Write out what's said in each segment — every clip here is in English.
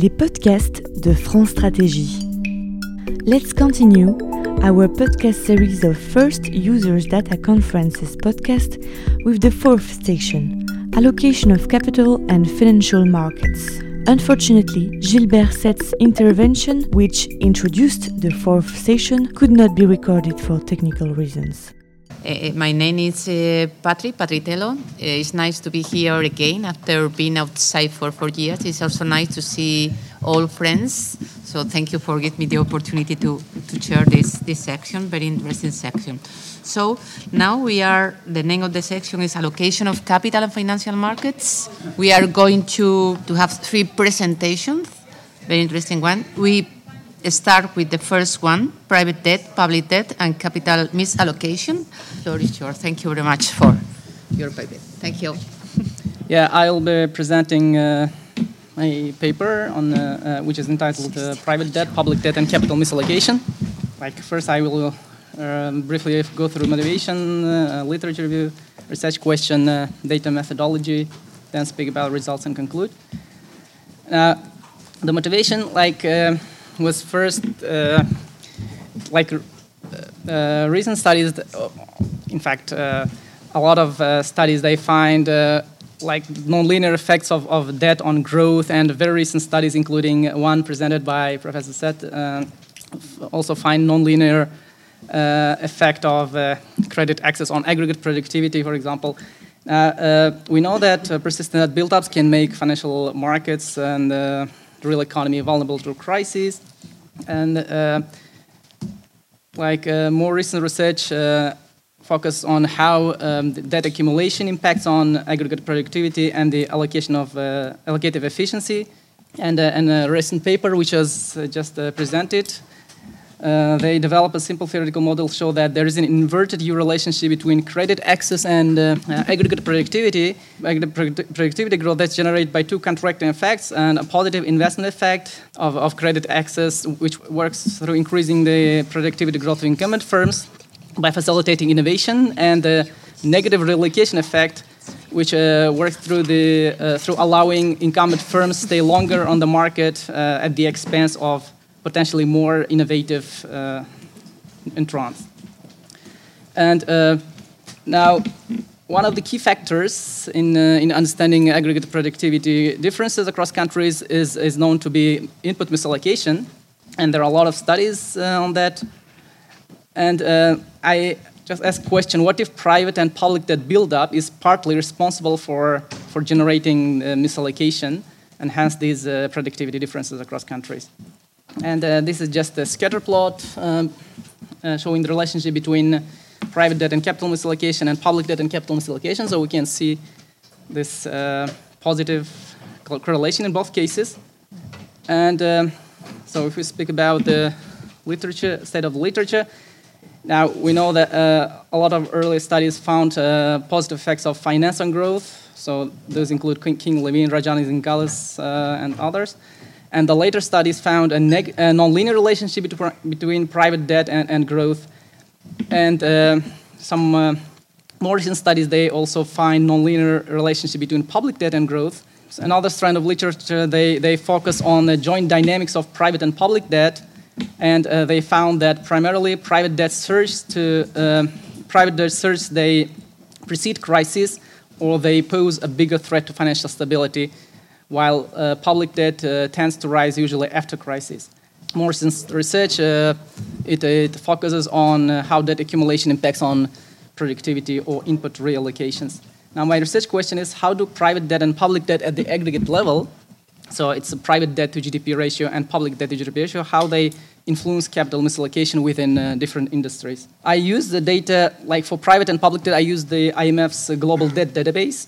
les podcasts de France Stratégie. Let's continue our podcast series of First Users Data Conferences podcast with the fourth station, Allocation of Capital and Financial Markets. Unfortunately, Gilbert Cette's intervention, which introduced the fourth station, could not be recorded for technical reasons. Uh, my name is uh, Patri Patritello. Uh, it's nice to be here again after being outside for four years. It's also nice to see all friends. So thank you for giving me the opportunity to, to share this, this section, very interesting section. So now we are, the name of the section is Allocation of Capital and Financial Markets. We are going to, to have three presentations, very interesting one. We start with the first one, private debt, public debt, and capital misallocation. Floor is yours. Thank you very much for your paper. Thank you. Yeah, I'll be presenting uh, my paper on uh, uh, which is entitled uh, "Private Debt, Public Debt, and Capital Misallocation." Like first, I will um, briefly go through motivation, uh, literature review, research question, uh, data methodology, then speak about results and conclude. the motivation, like was first uh, like uh, recent studies. Uh, in fact, uh, a lot of uh, studies they find like nonlinear effects of, of debt on growth, and very recent studies, including one presented by Professor Cette, also find nonlinear uh, effect of uh, credit access on aggregate productivity, for example. Uh, we know that persistent buildups can make financial markets and the real economy vulnerable to crises. And uh, like uh, more recent research uh, focus on how um, accumulation impacts on aggregate productivity and the allocation of allocative efficiency. And, and a recent paper which was just presented uh, they develop a simple theoretical model show that there is an inverted U relationship between credit access and uh, uh, aggregate productivity, aggregate productivity growth that's generated by two contracting effects and a positive investment effect of, of credit access, which works through increasing the productivity growth of incumbent firms by facilitating innovation, and the negative relocation effect, which uh, works through the uh, through allowing incumbent firms stay longer on the market uh, at the expense of potentially more innovative uh, entrants. And uh, now, one of the key factors in, uh, in understanding aggregate productivity differences across countries is, is known to be input misallocation. And there are a lot of studies uh, on that. And uh, I just ask question, what if private and public debt buildup is partly responsible for, for generating uh, misallocation and hence these productivity differences across countries? And uh, this is just a scatter plot um, uh, showing the relationship between private debt and capital misallocation and public debt and capital misallocation. So we can see this uh, positive correlation in both cases. And um, so if we speak about the literature, state of literature, now we know that uh, a lot of early studies found uh, positive effects of finance on growth. So those include King, Levine, Rajani, Zingales, uh, and others. And the later studies found a, neg- a nonlinear relationship between, between private debt and, and growth. And uh, some uh, more recent studies, they also find nonlinear relationship between public debt and growth. So another strand of literature, they, they focus on the joint dynamics of private and public debt. And uh, they found that primarily private debt surge to uh, private debt surge, they precede crisis or they pose a bigger threat to financial stability while uh, public debt uh, tends to rise usually after crisis. More since research, uh, it, it, focuses on how debt accumulation impacts on productivity or input reallocations. Now, my research question is how do private debt and public debt at the aggregate level, so it's a private debt to GDP ratio and public debt to GDP ratio, how they influence capital misallocation within uh, different industries. I use the data, like for private and public debt, I use the IMF's global debt database.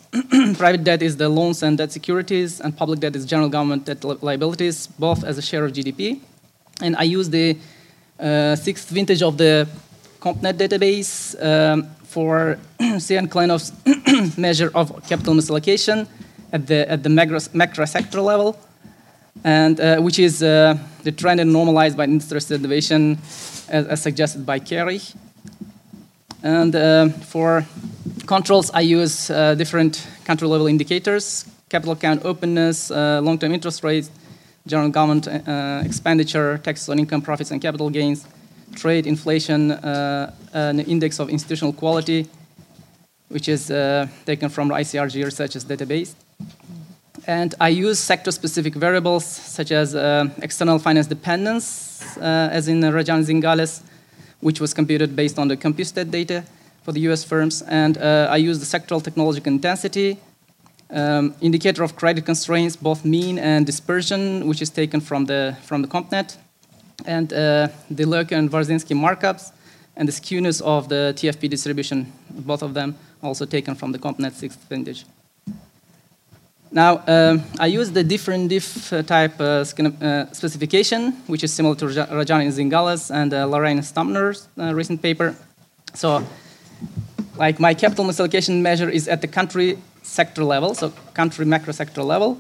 private debt is the loans and debt securities, and public debt is general government debt li liabilities, both as a share of GDP. And I use the uh, sixth vintage of the CompNet database um, for CN Klenow's measure of capital misallocation at the, at the macro, macro sector level and uh, which is uh, the trend and normalized by interested deviation as, as, suggested by Carey. And uh, for controls, I use uh, different country level indicators, capital account openness, uh, long-term interest rates, general government uh, expenditure, taxes on income, profits, and capital gains, trade, inflation, an index of institutional quality, which is taken from the ICRG researchers database. And I use sector-specific variables such as uh, external finance dependence, uh, as in Rajan Zingales, which was computed based on the Compustat data for the US firms. And uh, I use the sectoral technological intensity, um, indicator of credit constraints, both mean and dispersion, which is taken from the, from the CompNet, and uh, the Loecker and Warzyński markups, and the skewness of the TFP distribution, both of them also taken from the CompNet sixth vintage. Now, um, I use the different diff uh, type uh, uh, specification, which is similar to Rajan Zingales and uh, Larrain Stumpner's uh, recent paper. So, like my capital misallocation measure is at the country sector level, so country macro sector level.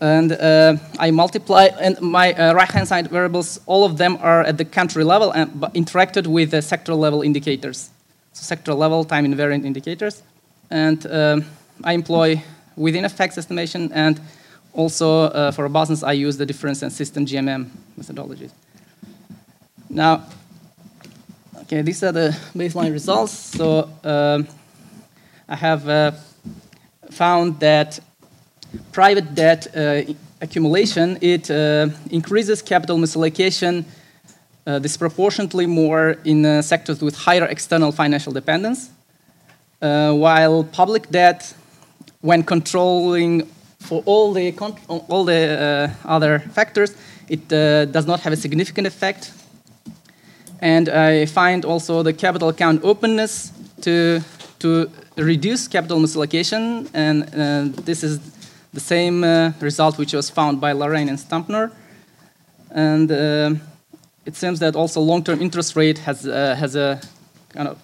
And uh, I multiply, and my right-hand side variables, all of them are at the country level and interacted with the sector level indicators. So sector level time invariant indicators. And um, I employ within effects estimation, and also uh, for robustness, I use the difference and system GMM methodologies. Now, okay, these are the baseline results. So um, I have uh, found that private debt uh, accumulation, it uh, increases capital misallocation uh, disproportionately more in uh, sectors with higher external financial dependence, while public debt when controlling for all the, all the uh, other factors, it uh, does not have a significant effect. And I find also the capital account openness to, to reduce capital misallocation, and uh, this is the same uh, result which was found by Larrain and Stumpner. And uh, it seems that also long-term interest rate has, uh, has a kind of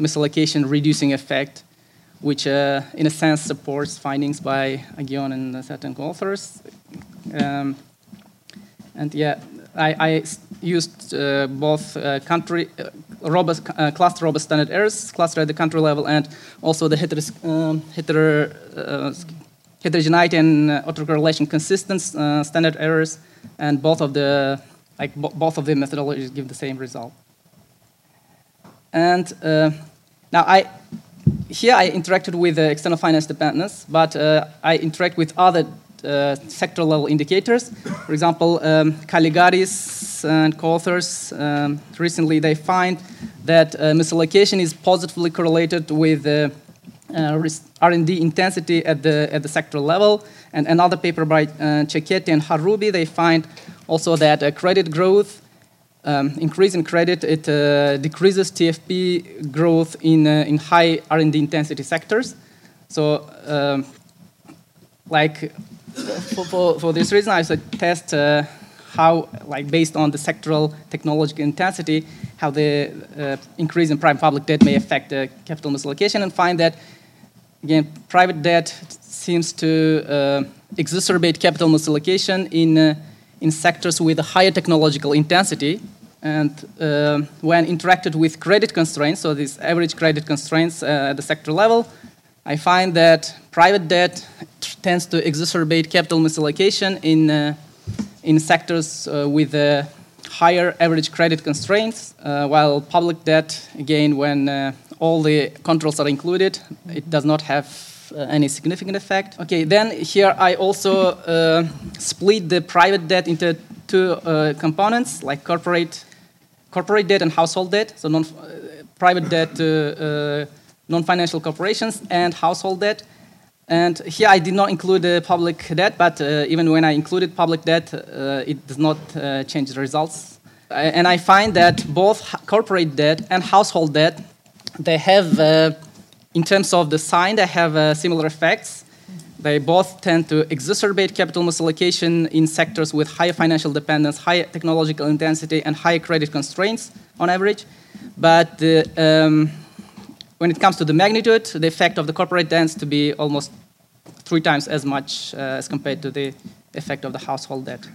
misallocation reducing effect which uh, in a sense supports findings by Aghion and certain co-authors. Um, and yeah, I, I used uh, both uh, country uh, robust uh, cluster robust standard errors, cluster at the country level, and also the heteros um, heter uh, heterogeneity and autocorrelation consistent standard errors, and both of the like both of the methodologies give the same result. And now I here I interacted with uh, external finance dependence, but uh, I interact with other uh, sector level indicators. For example, um, Calligaris and co-authors um, recently they find that uh, misallocation is positively correlated with uh, uh R&D intensity at the at the sector level. And another paper by uh, Cecchetti and Kharroubi they find also that credit growth um, increase in credit, it uh, decreases TFP growth in, uh, in high R&D intensity sectors. So, um, like, for, for, for, this reason, I should test uh, how, like, based on the sectoral technological intensity, how the uh, increase in private public debt may affect the capital misallocation, and find that, again, private debt seems to uh, exacerbate capital misallocation in uh, in sectors with a higher technological intensity. And uh, when interacted with credit constraints, so these average credit constraints uh, at the sector level, I find that private debt tends to exacerbate capital misallocation in, uh, in sectors uh, with higher average credit constraints, uh, while public debt, again, when uh, all the controls are included, it does not have uh, any significant effect. Okay, then here I also uh, split the private debt into two uh, components, like corporate, corporate debt and household debt. So non, private debt to non-financial corporations and household debt. And here I did not include the public debt, but uh, even when I included public debt, uh, it does not uh, change the results. and I find that both corporate debt and household debt, they have in terms of the sign, they have uh, similar effects. They both tend to exacerbate capital misallocation in sectors with higher financial dependence, higher technological intensity, and higher credit constraints on average. But um, when it comes to the magnitude, the effect of the corporate tends to be almost three times as much uh, as compared to the effect of the household debt.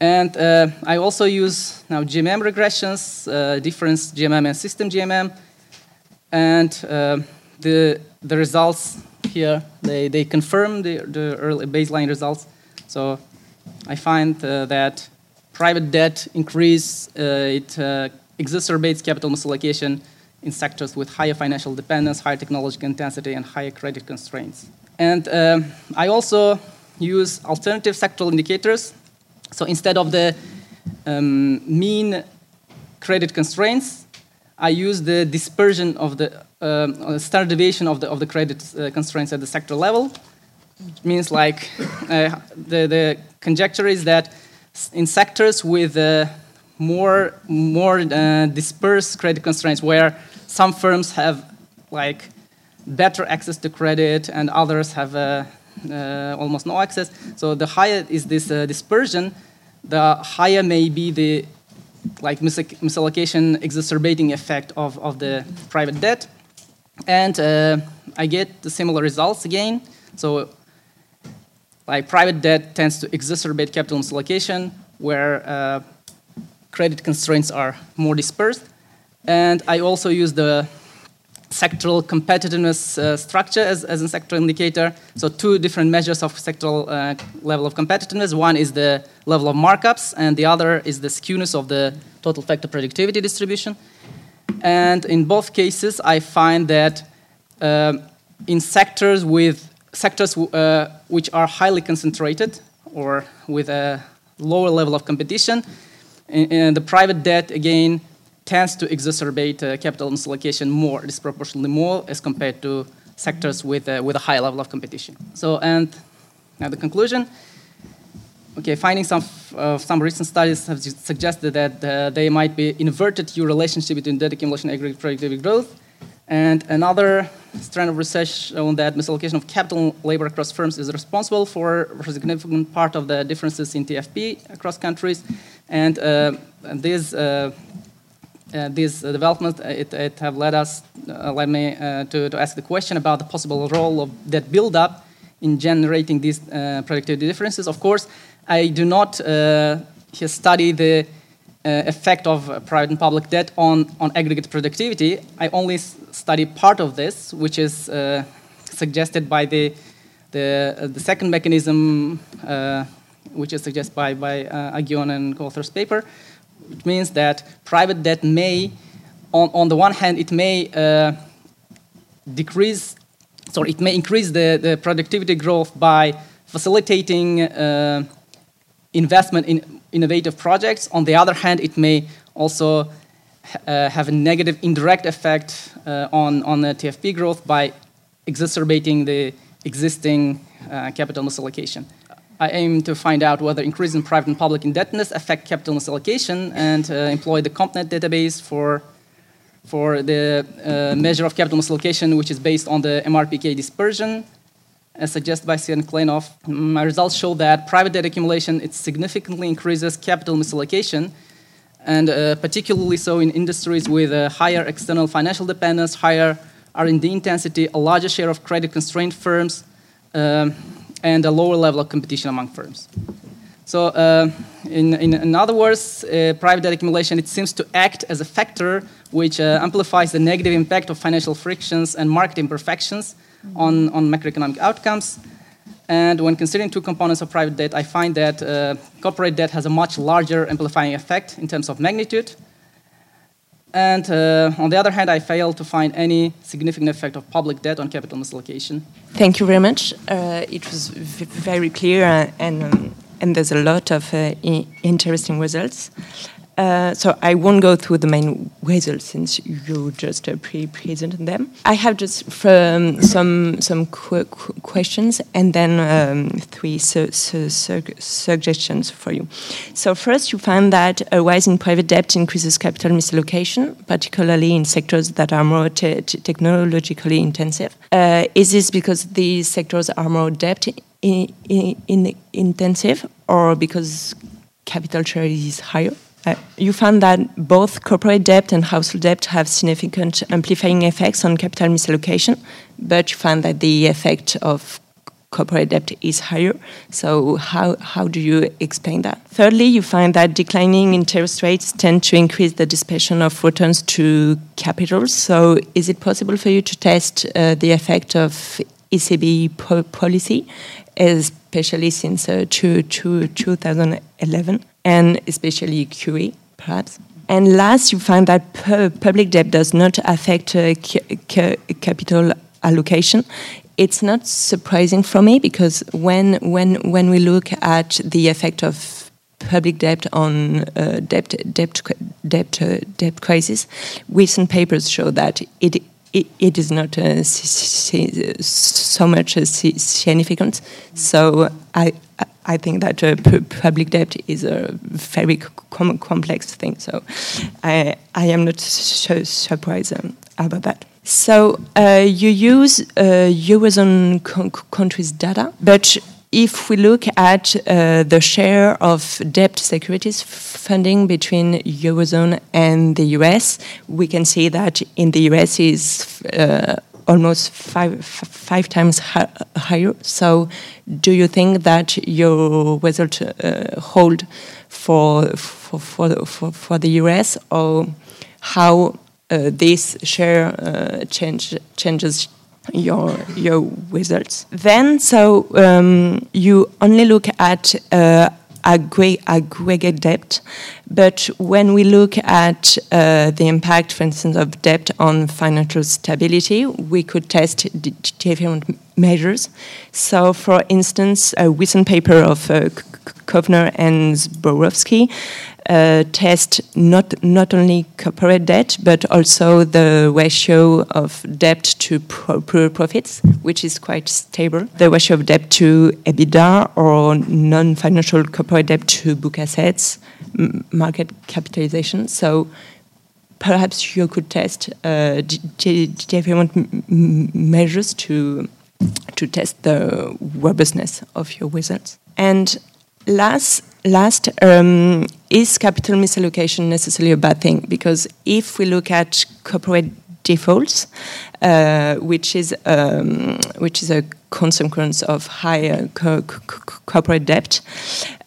And uh, I also use now GMM regressions, uh, difference GMM and system GMM, and uh, the, the results here, they, they confirm the, the early baseline results. So I find uh, that private debt increase, uh, it uh, exacerbates capital misallocation in sectors with higher financial dependence, higher technological intensity, and higher credit constraints. And um, I also use alternative sectoral indicators. So instead of the um, mean credit constraints, I use the dispersion of the um, standard deviation of the, of the credit uh, constraints at the sector level. It means like uh, the, the conjecture is that in sectors with uh, more, more uh, dispersed credit constraints where some firms have like better access to credit and others have uh, uh, almost no access. So the higher is this uh, dispersion, the higher may be the like mis misallocation exacerbating effect of, of the private debt. And uh, I get the similar results again. So like private debt tends to exacerbate capital misallocation where uh, credit constraints are more dispersed. And I also use the sectoral competitiveness uh, structure as, as a sectoral indicator. So two different measures of sectoral uh, level of competitiveness. One is the level of markups, and the other is the skewness of the total factor productivity distribution. And in both cases, I find that uh, in sectors with sectors uh, which are highly concentrated or with a lower level of competition, in the private debt again tends to exacerbate uh, capital misallocation more, disproportionately more, as compared to sectors with, uh, with a high level of competition. So, and now the conclusion. Okay, findings of uh, some recent studies have suggested that uh, there might be inverted your relationship between debt accumulation and aggregate productivity growth. And another strand of research shown that misallocation of capital labor across firms is responsible for a significant part of the differences in TFP across countries. And, uh, and these uh, uh, these developments uh, it, it, have led us, uh, led me to, to ask the question about the possible role of that build-up in generating these productivity differences. Of course, I do not study the effect of private and public debt on, on aggregate productivity. I only study part of this, which is suggested by the the, uh, the second mechanism, uh, which is suggested by, by uh, Aghion and co-authors paper, which means that private debt may, on, on the one hand, it may uh, decrease, sorry, it may increase the, the productivity growth by facilitating uh, investment in innovative projects. On the other hand, it may also uh, have a negative indirect effect uh, on, on the TFP growth by exacerbating the existing uh, capital misallocation. I aim to find out whether increasing private and public indebtedness affect capital misallocation and uh, employ the CompNet database for, for the uh, measure of capital misallocation, which is based on the MRPK dispersion, as suggested by Sian Klenow. My results show that private debt accumulation it significantly increases capital misallocation, and uh, particularly so in industries with higher external financial dependence, higher R&D intensity, a larger share of credit-constrained firms, um, and a lower level of competition among firms. So, uh, in, in, in, other words, uh, private debt accumulation it seems to act as a factor which uh, amplifies the negative impact of financial frictions and market imperfections on, on macroeconomic outcomes. And when considering two components of private debt, I find that uh, corporate debt has a much larger amplifying effect in terms of magnitude. And uh, on the other hand, I fail to find any significant effect of public debt on capital misallocation. Thank you very much. Uh, it was very clear, and, um, and there's a lot of uh, interesting results. Uh, so I won't go through the main results since you just uh, pre-presented them. I have just um, some some qu qu questions and then um, three su su su suggestions for you. So first, you find that a rise in private debt increases capital misallocation, particularly in sectors that are more te technologically intensive. Uh, is this because these sectors are more debt in, in, in intensive, or because capital share is higher? Uh, you found that both corporate debt and household debt have significant amplifying effects on capital misallocation, but you found that the effect of corporate debt is higher. So, how, how do you explain that? Thirdly, you find that declining interest rates tend to increase the dispersion of returns to capital. So, is it possible for you to test uh, the effect of ECB po policy, as especially since uh, two, two, 2011, and especially QE, perhaps. And last, you find that pu public debt does not affect uh, capital allocation. It's not surprising for me because when, when, when we look at the effect of public debt on uh, debt debt debt uh, debt crisis, recent papers show that it it, it is not uh, so much significant. So I I think that uh, public debt is a very com complex thing. So I I am not so surprised um, about that. So uh, you use uh, eurozone countries' data, but if we look at uh, the share of debt securities funding between eurozone and the US, we can see that in the US is uh, almost five five times higher. So, do you think that your result uh, hold for for for for, for the US or how uh, this share uh, change changes your your results. Then, so um, you only look at uh, aggregate debt, but when we look at uh, the impact, for instance, of debt on financial stability, we could test different measures. So, for instance, a recent paper of uh, Kovner and Zborowski uh, test not not only corporate debt but also the ratio of debt to pro profits, which is quite stable. The ratio of debt to EBITDA or non-financial corporate debt to book assets, market capitalization. So perhaps you could test uh, different measures to to test the robustness of your results. And last last, um, is capital misallocation necessarily a bad thing? Because if we look at corporate defaults, uh, which is um, which is a consequence of higher co co corporate debt,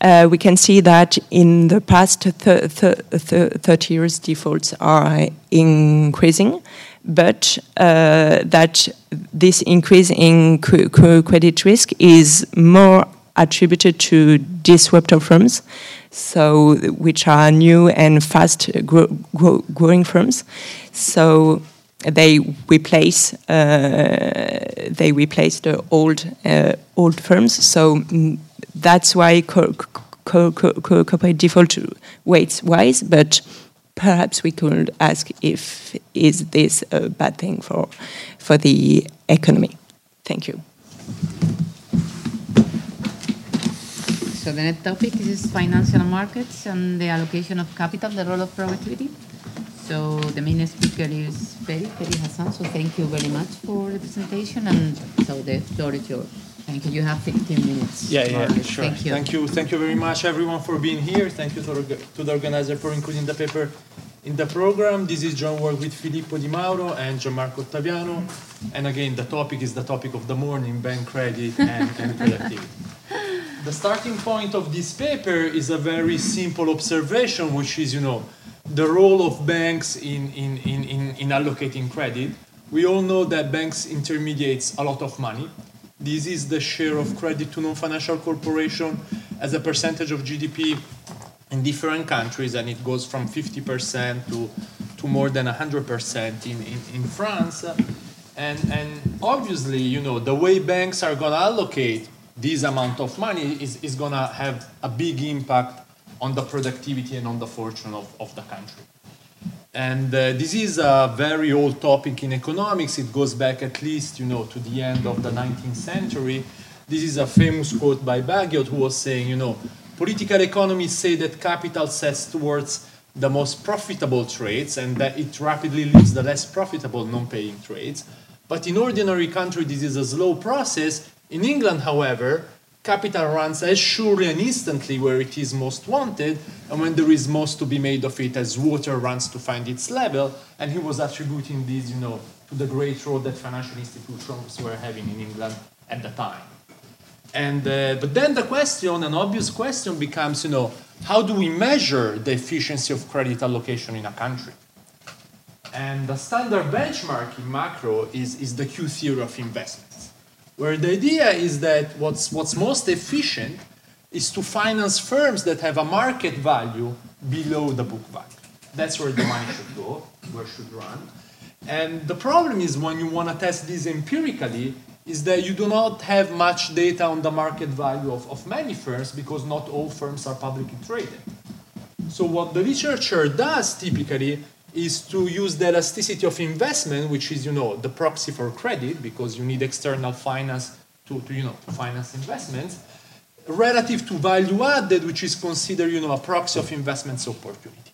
uh, we can see that in the past th th 30 years, defaults are increasing, but uh, that this increase in credit risk is more attributed to disruptor firms, so which are new and fast grow, grow, growing firms. So they replace uh, they replace the old uh, old firms. So mm, that's why co co co corporate default rates rise, but perhaps we could ask if is this a bad thing for for the economy. Thank you. So the next topic is financial markets and the allocation of capital, the role of productivity. So the main speaker is Fadi, Fadi Hassan. So thank you very much for the presentation. And so the floor is yours. Thank you. You have 15 minutes. Yeah, yeah, sure. Thank you. Thank you. Thank you very much, everyone, for being here. Thank you to, to the organizer for including the paper in the program. This is John work with Filippo Di Mauro and Gianmarco Ottaviano. And again, the topic is the topic of the morning, bank credit and, and productivity. The starting point of this paper is a very simple observation, which is, you know, the role of banks in, in, in, in, in allocating credit. We all know that banks intermediates a lot of money. This is the share of credit to non-financial corporation as a percentage of GDP in different countries, and it goes from 50% to, to more than 100% in, in, in France. And, and obviously, you know, the way banks are going to allocate this amount of money is, is going to have a big impact on the productivity and on the fortune of, of the country. And uh, this is a very old topic in economics. It goes back at least, you know, to the end of the 19th century. This is a famous quote by Bagehot who was saying, you know, political economists say that capital sets towards the most profitable trades and that it rapidly leaves the less profitable non-paying trades. But in ordinary country, this is a slow process in England, however, capital runs as surely and instantly where it is most wanted, and when there is most to be made of it, as water runs to find its level. And he was attributing this, you know, to the great role that financial institutions were having in England at the time. And uh, but then the question, an obvious question, becomes, you know, how do we measure the efficiency of credit allocation in a country? And the standard benchmark in macro is, is the Q theory of investment where the idea is that what's, what's most efficient is to finance firms that have a market value below the book value. That's where the money should go, where should run. And the problem is when you want to test this empirically, is that you do not have much data on the market value of, of many firms because not all firms are publicly traded. So what the literature does typically is to use the elasticity of investment, which is, you know, the proxy for credit, because you need external finance to, to you know, to finance investments, relative to value added, which is considered, you know, a proxy of investments opportunity.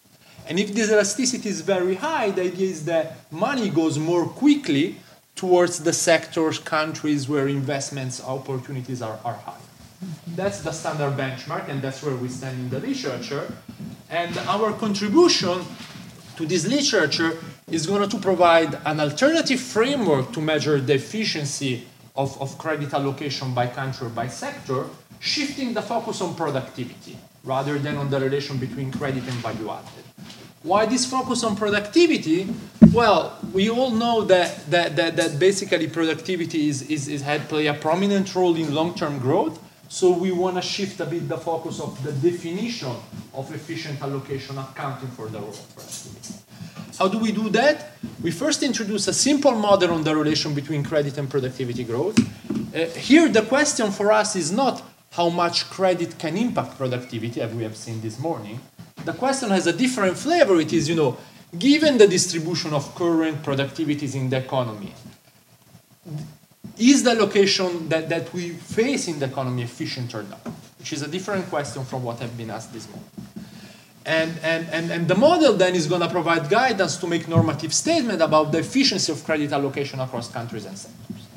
And if this elasticity is very high, the idea is that money goes more quickly towards the sectors, countries where investments opportunities are, are high. That's the standard benchmark, and that's where we stand in the literature. And our contribution to this literature is going to provide an alternative framework to measure the efficiency of, of credit allocation by country or by sector, shifting the focus on productivity rather than on the relation between credit and value added. Why this focus on productivity? Well, we all know that, that, that, that basically productivity is, is, is had play a prominent role in long-term growth. So we want to shift a bit the focus of the definition of efficient allocation accounting for the role of productivity. How do we do that? We first introduce a simple model on the relation between credit and productivity growth. Uh, here, the question for us is not how much credit can impact productivity, as we have seen this morning, the question has a different flavor. It is, you know, given the distribution of current productivities in the economy, is the location that, that we face in the economy efficient or not? Which is a different question from what I've been asked this morning. And, and, and, and the model then is going to provide guidance to make normative statement about the efficiency of credit allocation across countries and sectors.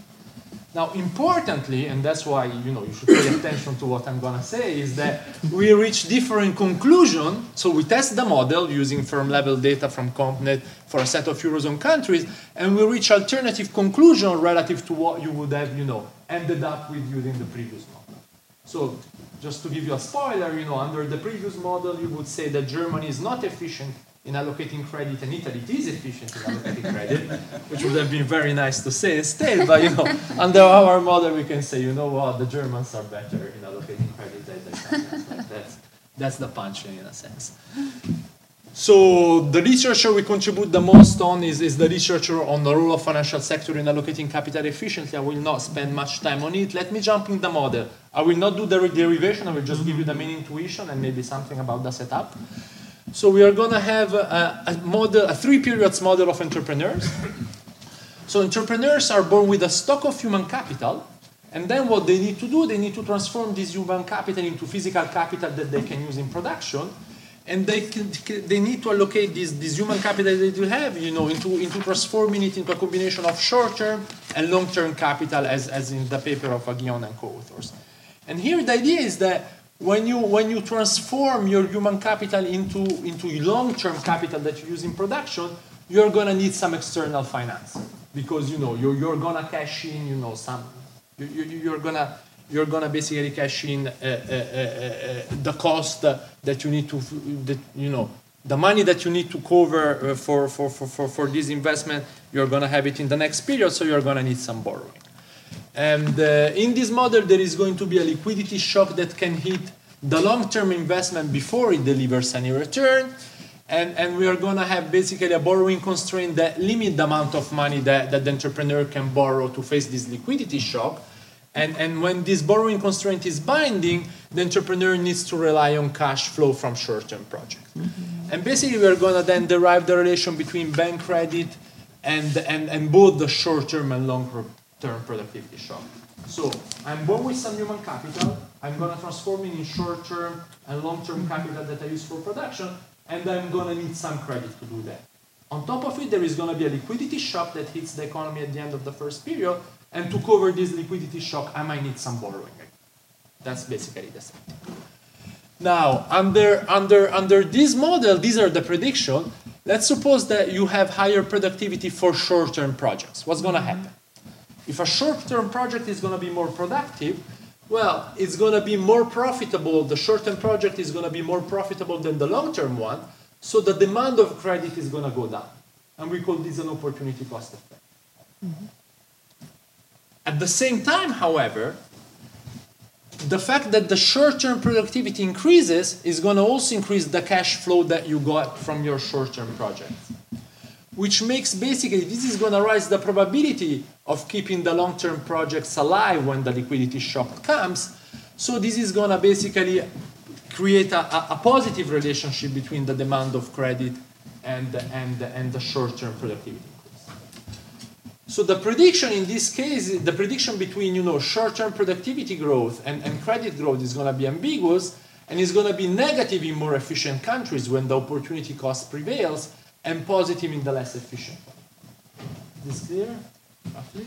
Now, importantly, and that's why you know you should pay attention to what I'm gonna say, is that we reach different conclusion. So we test the model using firm level data from CompNet for a set of eurozone countries, and we reach alternative conclusion relative to what you would have, you know, ended up with using the previous model. So just to give you a spoiler, you know, under the previous model, you would say that Germany is not efficient in allocating credit, and Italy is efficient in allocating credit, which would have been very nice to say instead. But you know, under our model, we can say, you know what, the Germans are better in allocating credit than the Italians. Like that's that's the punchline in a sense. So the literature we contribute the most on is, is the literature on the role of financial sector in allocating capital efficiently. I will not spend much time on it. Let me jump in the model. I will not do the derivation. I will just give you the main intuition and maybe something about the setup. So we are going to have a, a, model, a three periods model of entrepreneurs. So entrepreneurs are born with a stock of human capital, and then what they need to do, they need to transform this human capital into physical capital that they can use in production, and they can, they need to allocate this, this human capital that they have, you know, into, into transforming it into a combination of short-term and long-term capital, as, as in the paper of Aghion and co-authors. And here the idea is that when you when you transform your human capital into into long-term capital that you use in production, you're gonna need some external finance because you know you're you're gonna cash in you know some you, you, are gonna you're gonna basically cash in uh, uh, uh, the cost that you need to that you know the money that you need to cover for, for, for, for, for this investment you're gonna have it in the next period so you're gonna need some borrowing and uh, in this model, there is going to be a liquidity shock that can hit the long-term investment before it delivers any return. And, and we are going to have basically a borrowing constraint that limit the amount of money that, that the entrepreneur can borrow to face this liquidity shock. And, and when this borrowing constraint is binding, the entrepreneur needs to rely on cash flow from short-term projects. Mm-hmm. And basically, we are going to then derive the relation between bank credit and, and, and both the short-term and long-term productivity shock. So I'm born with some human capital. I'm going to transform it in short-term and long-term capital that I use for production, and I'm going to need some credit to do that. On top of it, there is going to be a liquidity shock that hits the economy at the end of the first period, and to cover this liquidity shock, I might need some borrowing. That's basically the same. Now, under, under, under this model, these are the prediction. Let's suppose that you have higher productivity for short-term projects. What's going to happen? If a short-term project is going to be more productive, well, it's going to be more profitable. The short-term project is going to be more profitable than the long-term one. So the demand of credit is going to go down. And we call this an opportunity cost effect. Mm-hmm. At the same time, however, the fact that the short-term productivity increases is going to also increase the cash flow that you got from your short-term project. Which makes basically, this is going to rise the probability of keeping the long-term projects alive when the liquidity shock comes. So this is going to basically create a, a, positive relationship between the demand of credit and, and, and the short-term productivity. So the prediction in this case, the prediction between you know short-term productivity growth and, and credit growth is going to be ambiguous and is going to be negative in more efficient countries when the opportunity cost prevails and positive in the less efficient. Is this clear? Roughly?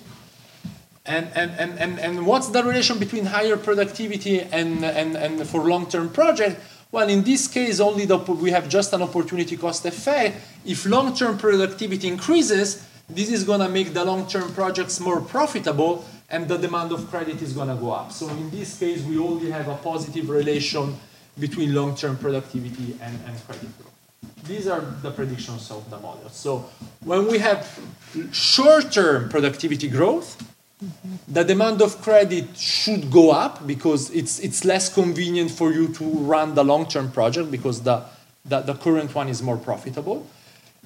And, and, and, and, and what's the relation between higher productivity and, and, and for long-term project? Well, in this case, only the, we have just an opportunity cost effect. If long-term productivity increases, this is going to make the long-term projects more profitable and the demand of credit is going to go up. So in this case, we only have a positive relation between long-term productivity and, and credit growth. These are the predictions of the model. So when we have short-term productivity growth, the demand of credit should go up because it's, it's less convenient for you to run the long-term project because the, the, the current one is more profitable.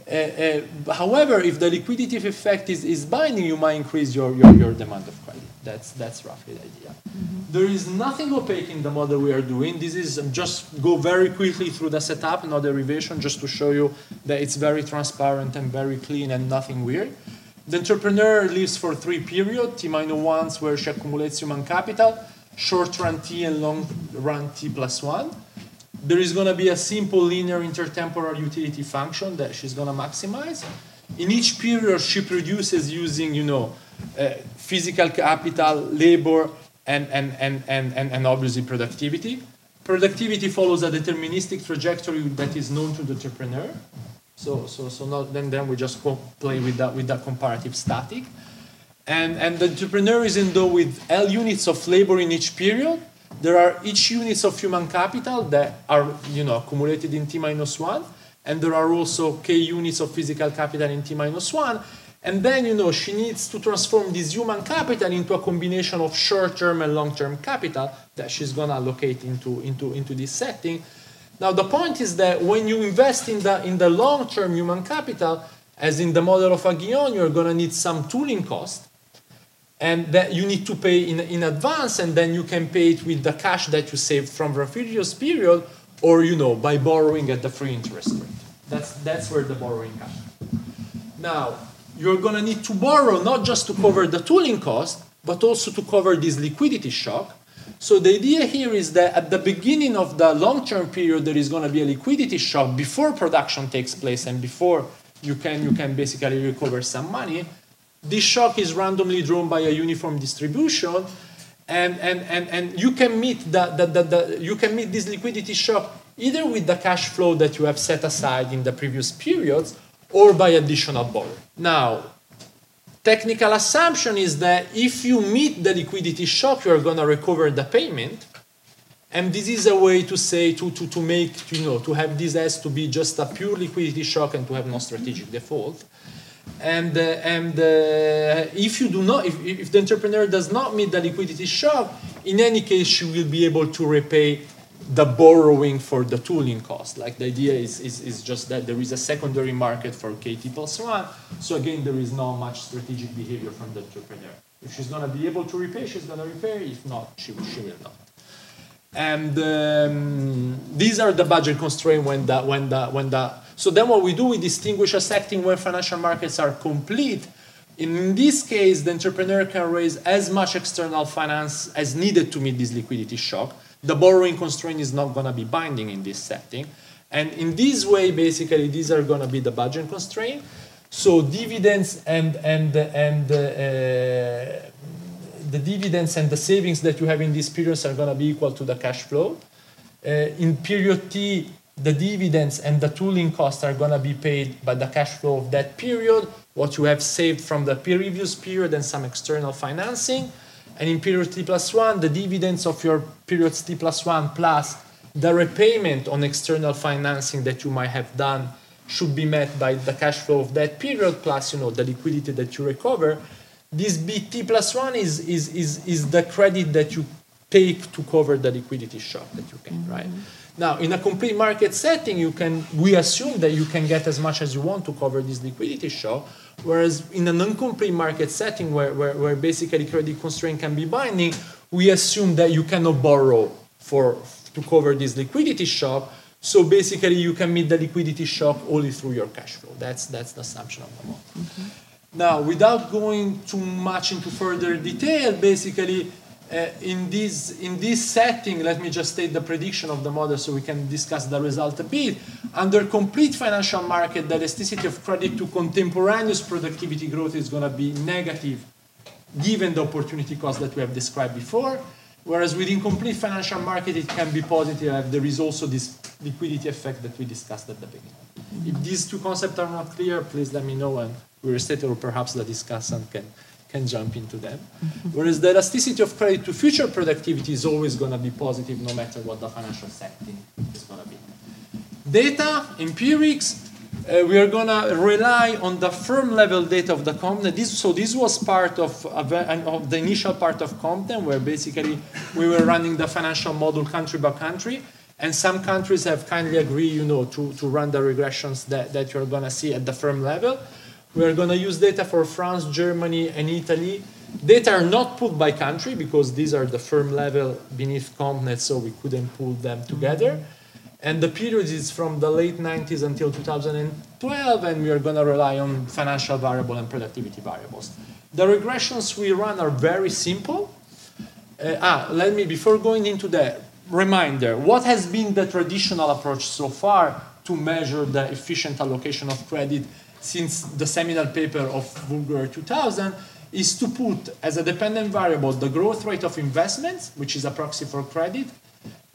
Uh, uh, however, if the liquidity effect is, is binding, you might increase your, your, your demand of credit. That's, that's roughly the idea. Mm-hmm. There is nothing opaque in the model we are doing. This is um, just go very quickly through the setup, no derivation, just to show you that it's very transparent and very clean and nothing weird. The entrepreneur lives for three periods, T minus ones where she accumulates human capital, short run T and long run T plus one there is going to be a simple linear intertemporal utility function that she's going to maximize. In each period, she produces using, you know, uh, physical capital, labor, and, and, and, and, and, and obviously productivity. Productivity follows a deterministic trajectory that is known to the entrepreneur. So, so, so not, then, then we just play with that, with that comparative static. And, and the entrepreneur is endowed with L units of labor in each period, there are each units of human capital that are you know accumulated in t minus one, and there are also k units of physical capital in t minus one. And then you know she needs to transform this human capital into a combination of short-term and long-term capital that she's gonna allocate into, into, into this setting. Now the point is that when you invest in the in the long-term human capital, as in the model of Aghion, you're gonna need some tooling cost and that you need to pay in, in advance and then you can pay it with the cash that you saved from the previous period or you know by borrowing at the free interest rate. That's that's where the borrowing comes. Now you're going to need to borrow not just to cover the tooling cost but also to cover this liquidity shock. So the idea here is that at the beginning of the long-term period there is going to be a liquidity shock before production takes place and before you can you can basically recover some money this shock is randomly drawn by a uniform distribution, and, and, and, and you can meet the, the, the, the, you can meet this liquidity shock either with the cash flow that you have set aside in the previous periods or by additional borrowing. Now, technical assumption is that if you meet the liquidity shock, you are going to recover the payment. And this is a way to say, to, to, to make, you know, to have this as to be just a pure liquidity shock and to have no strategic default and uh, and uh, if you do not if, if the entrepreneur does not meet the liquidity shock in any case she will be able to repay the borrowing for the tooling cost. Like the idea is, is, is just that there is a secondary market for kt plus one so again there is not much strategic behavior from the entrepreneur. If she's going to be able to repay she's going to repay. If not she, she will not and um, these are the budget constraints when the when the when the so then what we do, we distinguish a setting where financial markets are complete. In this case, the entrepreneur can raise as much external finance as needed to meet this liquidity shock. The borrowing constraint is not going to be binding in this setting. And in this way, basically, these are going to be the budget constraint. So dividends and, and, and uh, the dividends and the savings that you have in these periods are going to be equal to the cash flow. Uh, in period T, the dividends and the tooling costs are going to be paid by the cash flow of that period, what you have saved from the previous period and some external financing. And in period T plus one, the dividends of your periods T plus one plus the repayment on external financing that you might have done should be met by the cash flow of that period plus you know the liquidity that you recover. This BT plus one is, is, is, is the credit that you take to cover the liquidity shock that you can, right? Mm-hmm. Now, in a complete market setting, you can we assume that you can get as much as you want to cover this liquidity shock. Whereas in an incomplete market setting, where, where, where basically credit constraint can be binding, we assume that you cannot borrow for to cover this liquidity shock. So basically, you can meet the liquidity shock only through your cash flow. That's that's the assumption of the model. Mm-hmm. Now, without going too much into further detail, basically, uh, in, this, in this setting, let me just state the prediction of the model so we can discuss the result a bit. Under complete financial market, the elasticity of credit to contemporaneous productivity growth is going to be negative given the opportunity cost that we have described before. Whereas within complete financial market, it can be positive there is also this liquidity effect that we discussed at the beginning. If these two concepts are not clear, please let me know and we restate it, or perhaps the discussant can can jump into them. Whereas the elasticity of credit to future productivity is always going to be positive no matter what the financial setting is going to be. Data, empirics, uh, we are going to rely on the firm level data of the company. This, so this was part of, of the initial part of CompNet, where basically we were running the financial model country by country. And some countries have kindly agreed, you know, to, to run the regressions that, that you're going to see at the firm level. We're going to use data for France, Germany, and Italy. Data are not put by country because these are the firm level beneath CompNet, so we couldn't pull them together. And the period is from the late 90s until 2012, and we are going to rely on financial variable and productivity variables. The regressions we run are very simple. Uh, ah, let me, before going into the reminder, what has been the traditional approach so far to measure the efficient allocation of credit since the seminal paper of Würgler 2000 is to put as a dependent variable the growth rate of investments, which is a proxy for credit.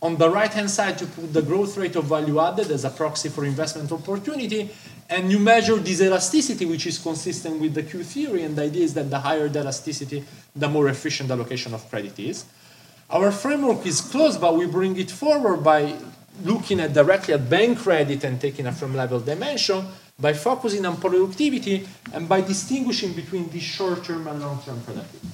On the right hand side, to put the growth rate of value added as a proxy for investment opportunity. And you measure this elasticity, which is consistent with the Q theory. And the idea is that the higher the elasticity, the more efficient the allocation of credit is. Our framework is closed, but we bring it forward by looking at directly at bank credit and taking a firm level dimension by focusing on productivity and by distinguishing between the short-term and long-term productivity.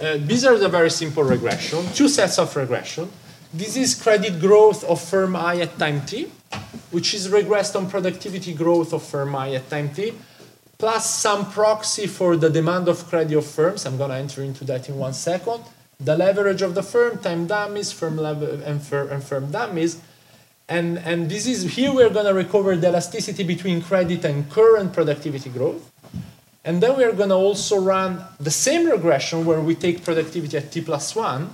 uh, these are the very simple regression, two sets of regression. This is credit growth of firm I at time t, which is regressed on productivity growth of firm I at time t, plus some proxy for the demand of credit of firms. I'm going to enter into that in one second. The leverage of the firm, time dummies, firm level, and, fir and firm dummies, and, and this is here we're going to recover the elasticity between credit and current productivity growth. And then we're going to also run the same regression where we take productivity at t plus 1.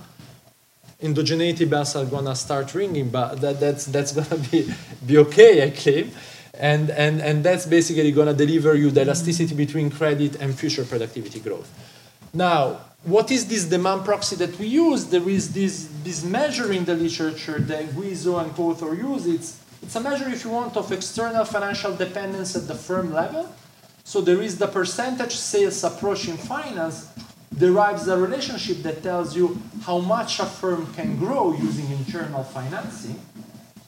Endogeneity bells are going to start ringing, but that, that's, that's going to be, be okay, I claim. And, and, and that's basically going to deliver you the elasticity between credit and future productivity growth. Now, what is this demand proxy that we use? There is this, this measure in the literature that Guizzo and co-author use. It's, it's a measure, if you want, of external financial dependence at the firm level. So there is the percentage sales approach in finance derives a relationship that tells you how much a firm can grow using internal financing,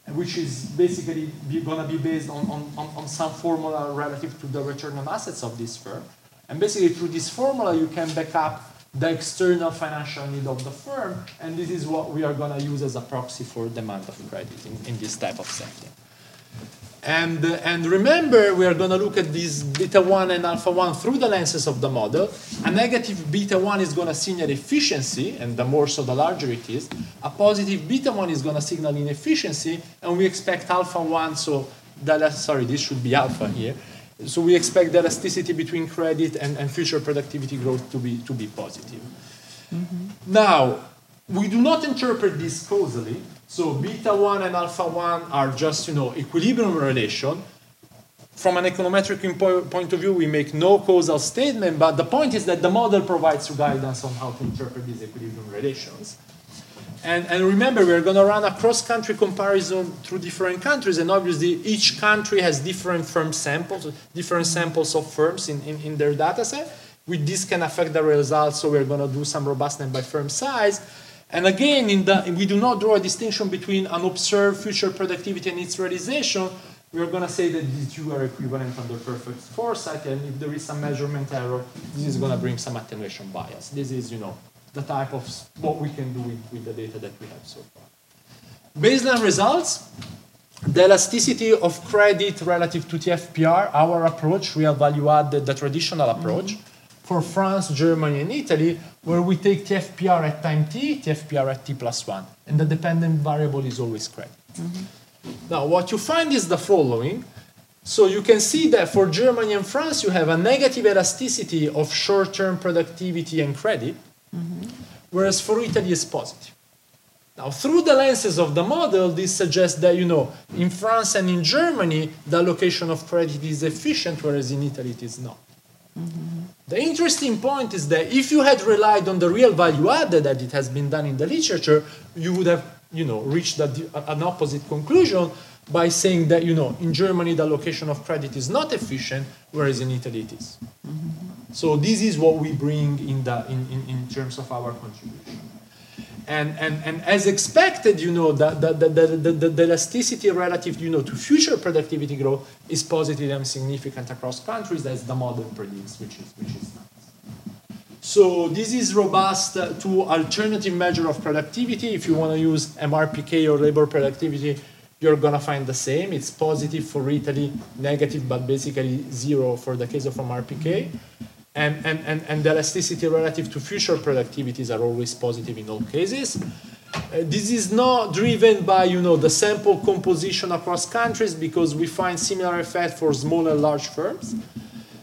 which is basically going to be based on, on, on some formula relative to the return on assets of this firm. And basically through this formula, you can back up the external financial need of the firm, and this is what we are going to use as a proxy for demand of credit in, in this type of setting. And, and remember, we are going to look at these beta 1 and alpha 1 through the lenses of the model. A negative beta 1 is going to signal efficiency, and the more so, the larger it is. A positive beta 1 is going to signal inefficiency, and we expect alpha 1, so that, sorry, this should be alpha here, so we expect the elasticity between credit and, and future productivity growth to be, to be positive. Mm-hmm. Now, we do not interpret this causally. So beta 1 and alpha 1 are just, you know, equilibrium relation. From an econometric point of view, we make no causal statement, but the point is that the model provides you guidance on how to interpret these equilibrium relations. And, and remember, we're going to run a cross-country comparison through different countries, and obviously each country has different firm samples, different samples of firms in, in, in their data set. This can affect the results, so we're going to do some robustness by firm size. And again, in the, we do not draw a distinction between an observed future productivity and its realization, we are going to say that these two are equivalent under perfect foresight, and if there is some measurement error, this is going to bring some attenuation bias. This is, you know, the type of what we can do with, with the data that we have so far. Baseline results, the elasticity of credit relative to TFPR, our approach, real value added, the traditional approach, mm-hmm. for France, Germany, and Italy, where we take TFPR at time t, TFPR at t plus 1, and the dependent variable is always credit. Mm-hmm. Now, what you find is the following. So you can see that for Germany and France, you have a negative elasticity of short-term productivity and credit, Mm-hmm. whereas for Italy it's positive. Now, through the lenses of the model, this suggests that, you know, in France and in Germany, the allocation of credit is efficient, whereas in Italy it is not. Mm-hmm. The interesting point is that if you had relied on the real value added that it has been done in the literature, you would have, you know, reached a, an opposite conclusion by saying that, you know, in Germany the allocation of credit is not efficient, whereas in Italy it is. So this is what we bring in, the, in, in, in terms of our contribution. And, and, and as expected, you know, the, the, the, the, the, the elasticity relative, you know, to future productivity growth is positive and significant across countries, as the model predicts, which is, which is nice. So this is robust to alternative measure of productivity. If you want to use MRPK or labor productivity, you're going to find the same. It's positive for Italy, negative, but basically zero for the case of MRPK and, and, and, and the elasticity relative to future productivities are always positive in all cases. Uh, this is not driven by you know the sample composition across countries because we find similar effect for small and large firms.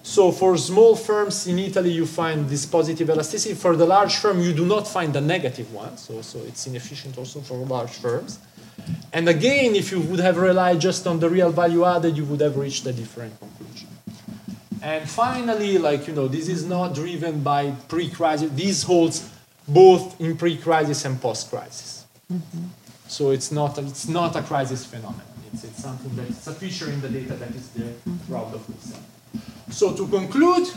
So for small firms in Italy, you find this positive elasticity. For the large firm, you do not find the negative one. So, so it's inefficient also for large firms. And again, if you would have relied just on the real value added, you would have reached a different conclusion. And finally, like, you know, this is not driven by pre-crisis. This holds both in pre-crisis and post-crisis. Mm-hmm. So it's not, a, it's not a crisis phenomenon. It's, it's something that it's a feature in the data that is there throughout the full set. So to conclude,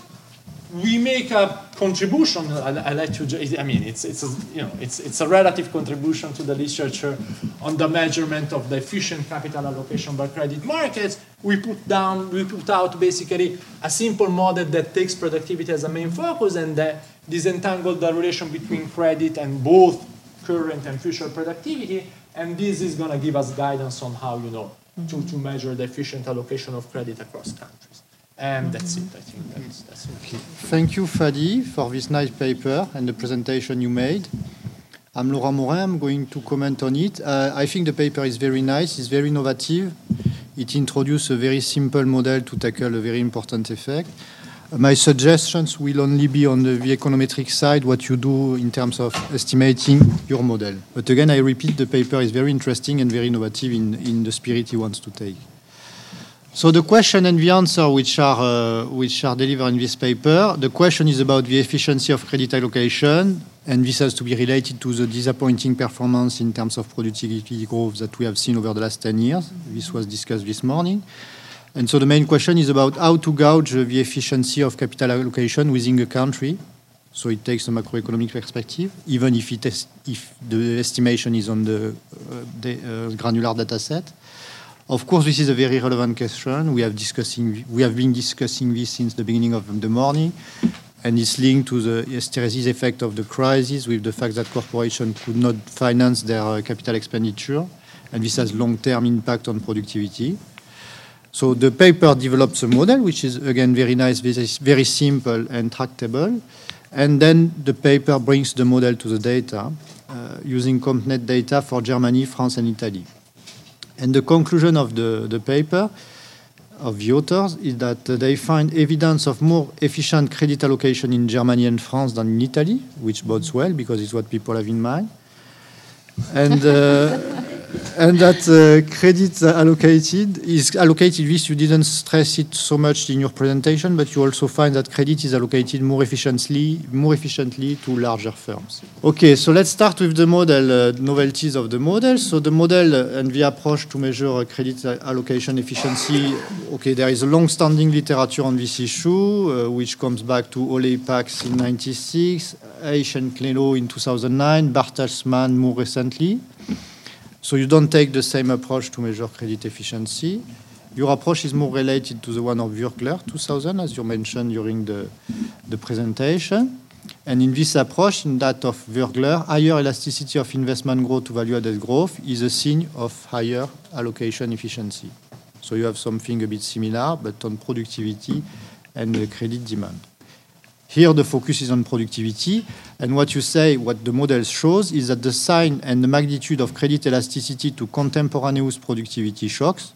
we make a contribution. I, I let you. I mean, it's it's a, you know it's it's a relative contribution to the literature on the measurement of the efficient capital allocation by credit markets. We put down, we put out basically a simple model that takes productivity as a main focus and that disentangle the relation between credit and both current and future productivity. And this is going to give us guidance on how you know to, to measure the efficient allocation of credit across countries. And that's it. I think that's, that's. Okay. Thank you, Fadi, for this nice paper and the presentation you made. I'm Laurent Morin. I'm going to comment on it. Uh, I think the paper is very nice. It's very innovative. It introduces a very simple model to tackle a very important effect. My suggestions will only be on the, the econometric side, what you do in terms of estimating your model. But again, I repeat, the paper is very interesting and very innovative in, in the spirit he wants to take. So the question and the answer which are uh, which are delivered in this paper, the question is about the efficiency of credit allocation, and this has to be related to the disappointing performance in terms of productivity growth that we have seen over the last 10 years. This was discussed this morning. And so the main question is about how to gauge the efficiency of capital allocation within a country. So it takes a macroeconomic perspective, even if, it is, if the estimation is on the, uh, the uh, granular data set. Of course, this is a very relevant question. We have discussing, we have been discussing this since the beginning of the morning, and it's linked to the hysteresis effect of the crisis with the fact that corporations could not finance their uh, capital expenditure, and this has long-term impact on productivity. So the paper develops a model, which is again very nice, very simple and tractable, and then the paper brings the model to the data uh, using CompNet data for Germany, France, and Italy. And the conclusion of the, the paper of the authors is that they find evidence of more efficient credit allocation in Germany and France than in Italy, which bodes well because it's what people have in mind. And uh, and that uh, credit allocated is allocated. This you didn't stress it so much in your presentation, but you also find that credit is allocated more efficiently, more efficiently to larger firms. Okay, so let's start with the model uh, novelties of the model. So the model and the approach to measure credit allocation efficiency. Okay, there is a long-standing literature on this issue, uh, which comes back to Olley Pakes in '96, Eich and in 2009, Bartelsman more recently. So you don't take the same approach to measure credit efficiency. Your approach is more related to the one of Würgler 2000, as you mentioned during the, the presentation. And in this approach, in that of Würgler, higher elasticity of investment growth to value-added growth is a sign of higher allocation efficiency. So you have something a bit similar, but on productivity and credit demand. Here, the focus is on productivity, and what you say, what the model shows, is that the sign and the magnitude of credit elasticity to contemporaneous productivity shocks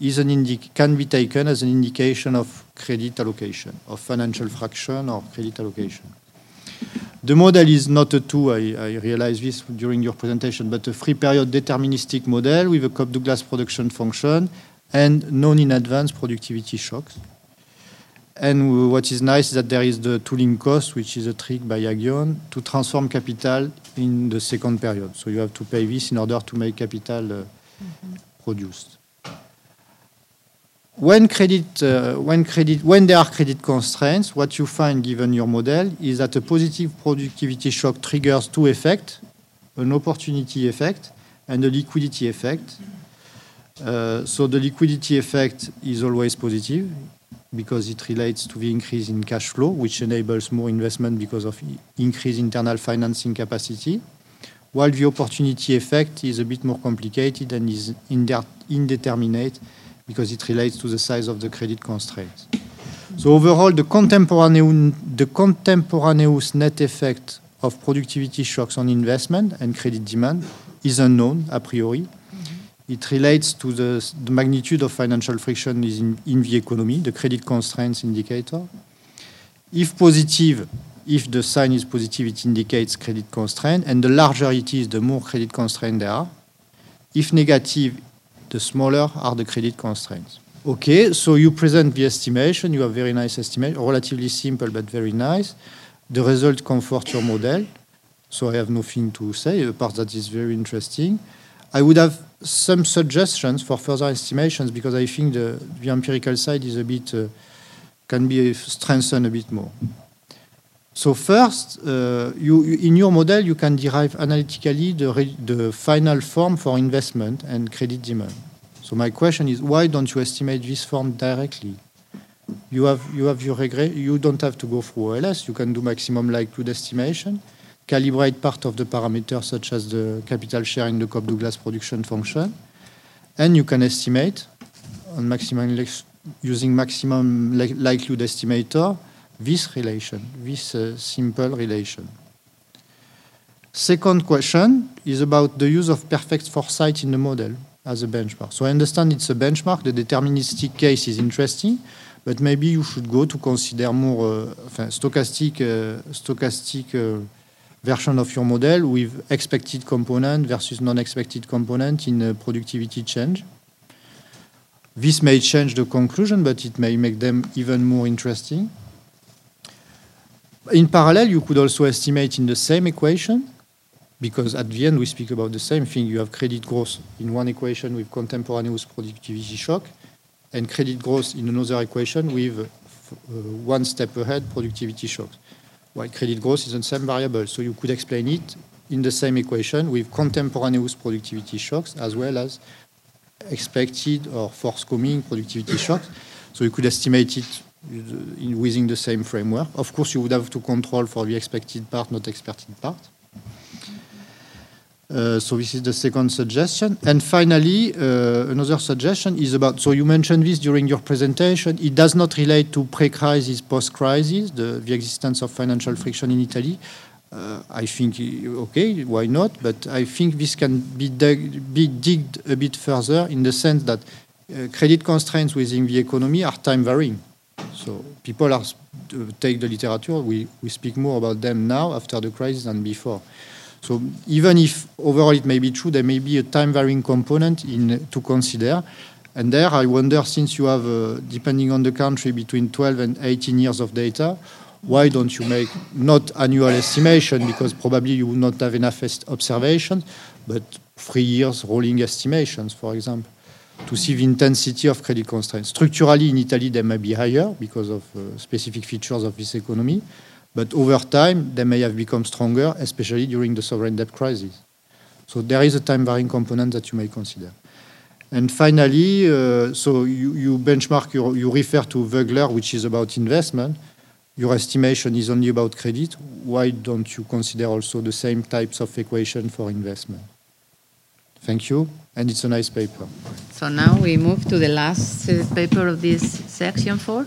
is an can be taken as an indication of credit allocation, of financial fraction or credit allocation. The model is not a two, I, I this during your presentation, but a free period deterministic model with a Cobb-Douglas production function and known in advance productivity shocks. And what is nice is that there is the tooling cost, which is a trick by Aghion, to transform capital in the second period. So you have to pay this in order to make capital uh, mm -hmm. produced. When credit, uh, when credit, when there are credit constraints, what you find given your model is that a positive productivity shock triggers two effects: an opportunity effect and a liquidity effect. Uh, so the liquidity effect is always positive because it relates to the increase in cash flow, which enables more investment because of increased internal financing capacity, while the opportunity effect is a bit more complicated and is indeterminate because it relates to the size of the credit constraints. So overall, the contemporaneous, the contemporaneous net effect of productivity shocks on investment and credit demand is unknown a priori it relates to the, the magnitude of financial friction in, in the economy, the credit constraints indicator. If positive, if the sign is positive, it indicates credit constraint, and the larger it is, the more credit constraint there are. If negative, the smaller are the credit constraints. Okay, so you present the estimation, you have very nice estimation, relatively simple but very nice. The result comforts your model, so I have nothing to say, a part that is very interesting. I would have some suggestions for further estimations because I think the, the empirical side is a bit uh, can be strengthened a bit more. So first, uh, you, in your model, you can derive analytically the, the final form for investment and credit demand. So my question is, why don't you estimate this form directly? You have you have your regret. You don't have to go through OLS. You can do maximum likelihood estimation calibrate part of the parameters such as the capital share in the Cobb-Douglas production function, and you can estimate on maximum using maximum likelihood estimator this relation, this uh, simple relation. Second question is about the use of perfect foresight in the model as a benchmark. So I understand it's a benchmark. The deterministic case is interesting, but maybe you should go to consider more uh, stochastic, uh, stochastic uh, version of your model with expected component versus non-expected component in uh, productivity change. This may change the conclusion, but it may make them even more interesting. In parallel, you could also estimate in the same equation, because at the end we speak about the same thing. You have credit growth in one equation with contemporaneous productivity shock, and credit growth in another equation with uh, one step ahead productivity shocks while credit growth is the same variable. So you could explain it in the same equation with contemporaneous productivity shocks as well as expected or forthcoming productivity shocks. So you could estimate it within the same framework. Of course, you would have to control for the expected part, not expected part. Uh, so this is the second suggestion. And finally, uh, another suggestion is about, so you mentioned this during your presentation, it does not relate to pre-crisis, post-crisis, the, the, existence of financial friction in Italy. Uh, I think, okay, why not? But I think this can be, be digged a bit further in the sense that uh, credit constraints within the economy are time varying. So people are, take the literature, we, we speak more about them now after the crisis than before. So even if overall it may be true, there may be a time varying component in, to consider. And there, I wonder, since you have, uh, depending on the country, between 12 and 18 years of data, why don't you make not annual estimation, because probably you will not have enough observations, but three years rolling estimations, for example, to see the intensity of credit constraints. Structurally, in Italy, they may be higher because of uh, specific features of this economy. But over time, they may have become stronger, especially during the sovereign debt crisis. So there is a time varying component that you may consider. And finally, uh, so you, you benchmark, your, you refer to Würgler, which is about investment. Your estimation is only about credit. Why don't you consider also the same types of equation for investment? Thank you, and it's a nice paper. So now we move to the last uh, paper of this section four.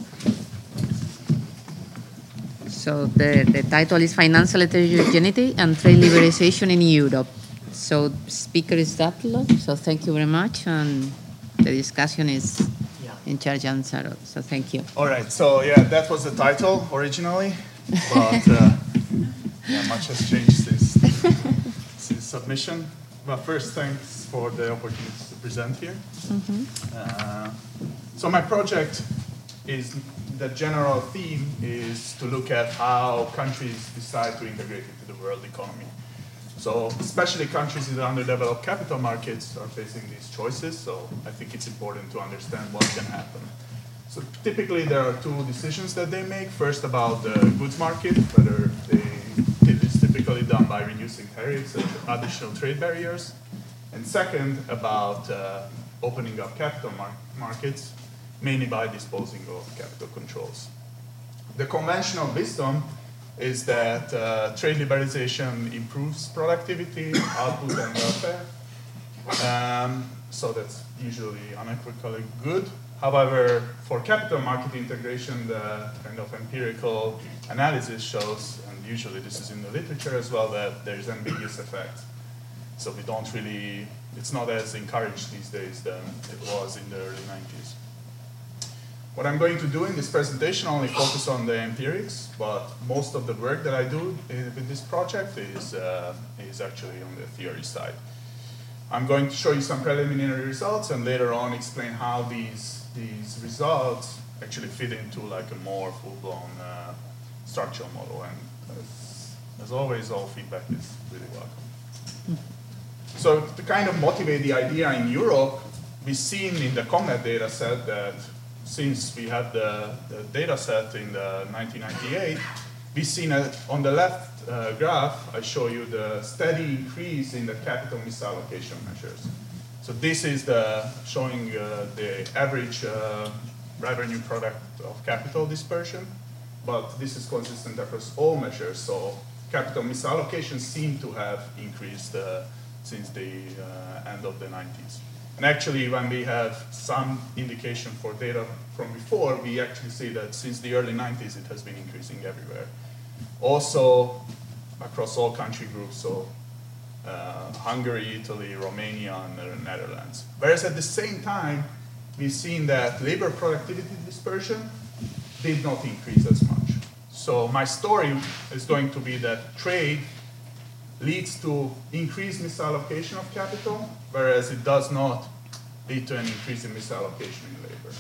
So the, the title is Financial Heterogeneity and Trade Liberalization in Europe. So speaker is Datlo, so thank you very much, and the discussion is in charge of answer. So thank you. All right, so yeah, that was the title originally, but uh, yeah, much has changed since, since submission. But first, thanks for the opportunity to present here. Uh, so my project is the general theme is to look at how countries decide to integrate into the world economy. So especially countries in underdeveloped capital markets are facing these choices. So I think it's important to understand what can happen. So typically there are two decisions that they make. First about the goods market, whether they, it is typically done by reducing tariffs and additional trade barriers. And second about uh, opening up capital mar- markets, mainly by disposing of capital controls. The conventional wisdom is that uh, trade liberalization improves productivity, output, and welfare. Um, so that's usually unequivocally good. However, for capital market integration, the kind of empirical analysis shows, and usually this is in the literature as well, that there's ambiguous effect. So we don't really, it's not as encouraged these days than it was in the early 90s. What I'm going to do in this presentation only focus on the empirics, but most of the work that I do with this project is, uh, is actually on the theory side. I'm going to show you some preliminary results and later on explain how these, these results actually fit into like a more full-blown uh, structural model. And as, as always, all feedback is really welcome. So to kind of motivate the idea in Europe, we've seen in the CompNet data set that since we had the, the data set in the 1998, we've seen a, on the left uh, graph, I show you the steady increase in the capital misallocation measures. So this is the showing uh, the average uh, revenue product of capital dispersion, but this is consistent across all measures. So capital misallocation seem to have increased uh, since the uh, end of the 90s. And actually, when we have some indication for data from before, we actually see that since the early 90s, it has been increasing everywhere. Also, across all country groups, so uh, Hungary, Italy, Romania, and the Netherlands. Whereas at the same time, we've seen that labor productivity dispersion did not increase as much. So my story is going to be that trade leads to increased misallocation of capital, whereas it does not lead to an increase in misallocation in labor.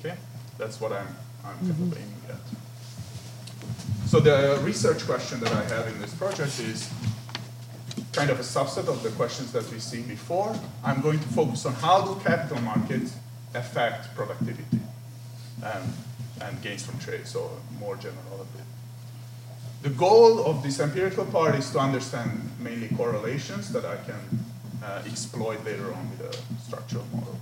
Okay, that's what I'm, I'm kind of mm-hmm. aiming at. So the research question that I have in this project is kind of a subset of the questions that we've seen before. I'm going to focus on how do capital markets affect productivity and, and gains from trade, so more general. The goal of this empirical part is to understand mainly correlations that I can uh, exploit later on with a structural model.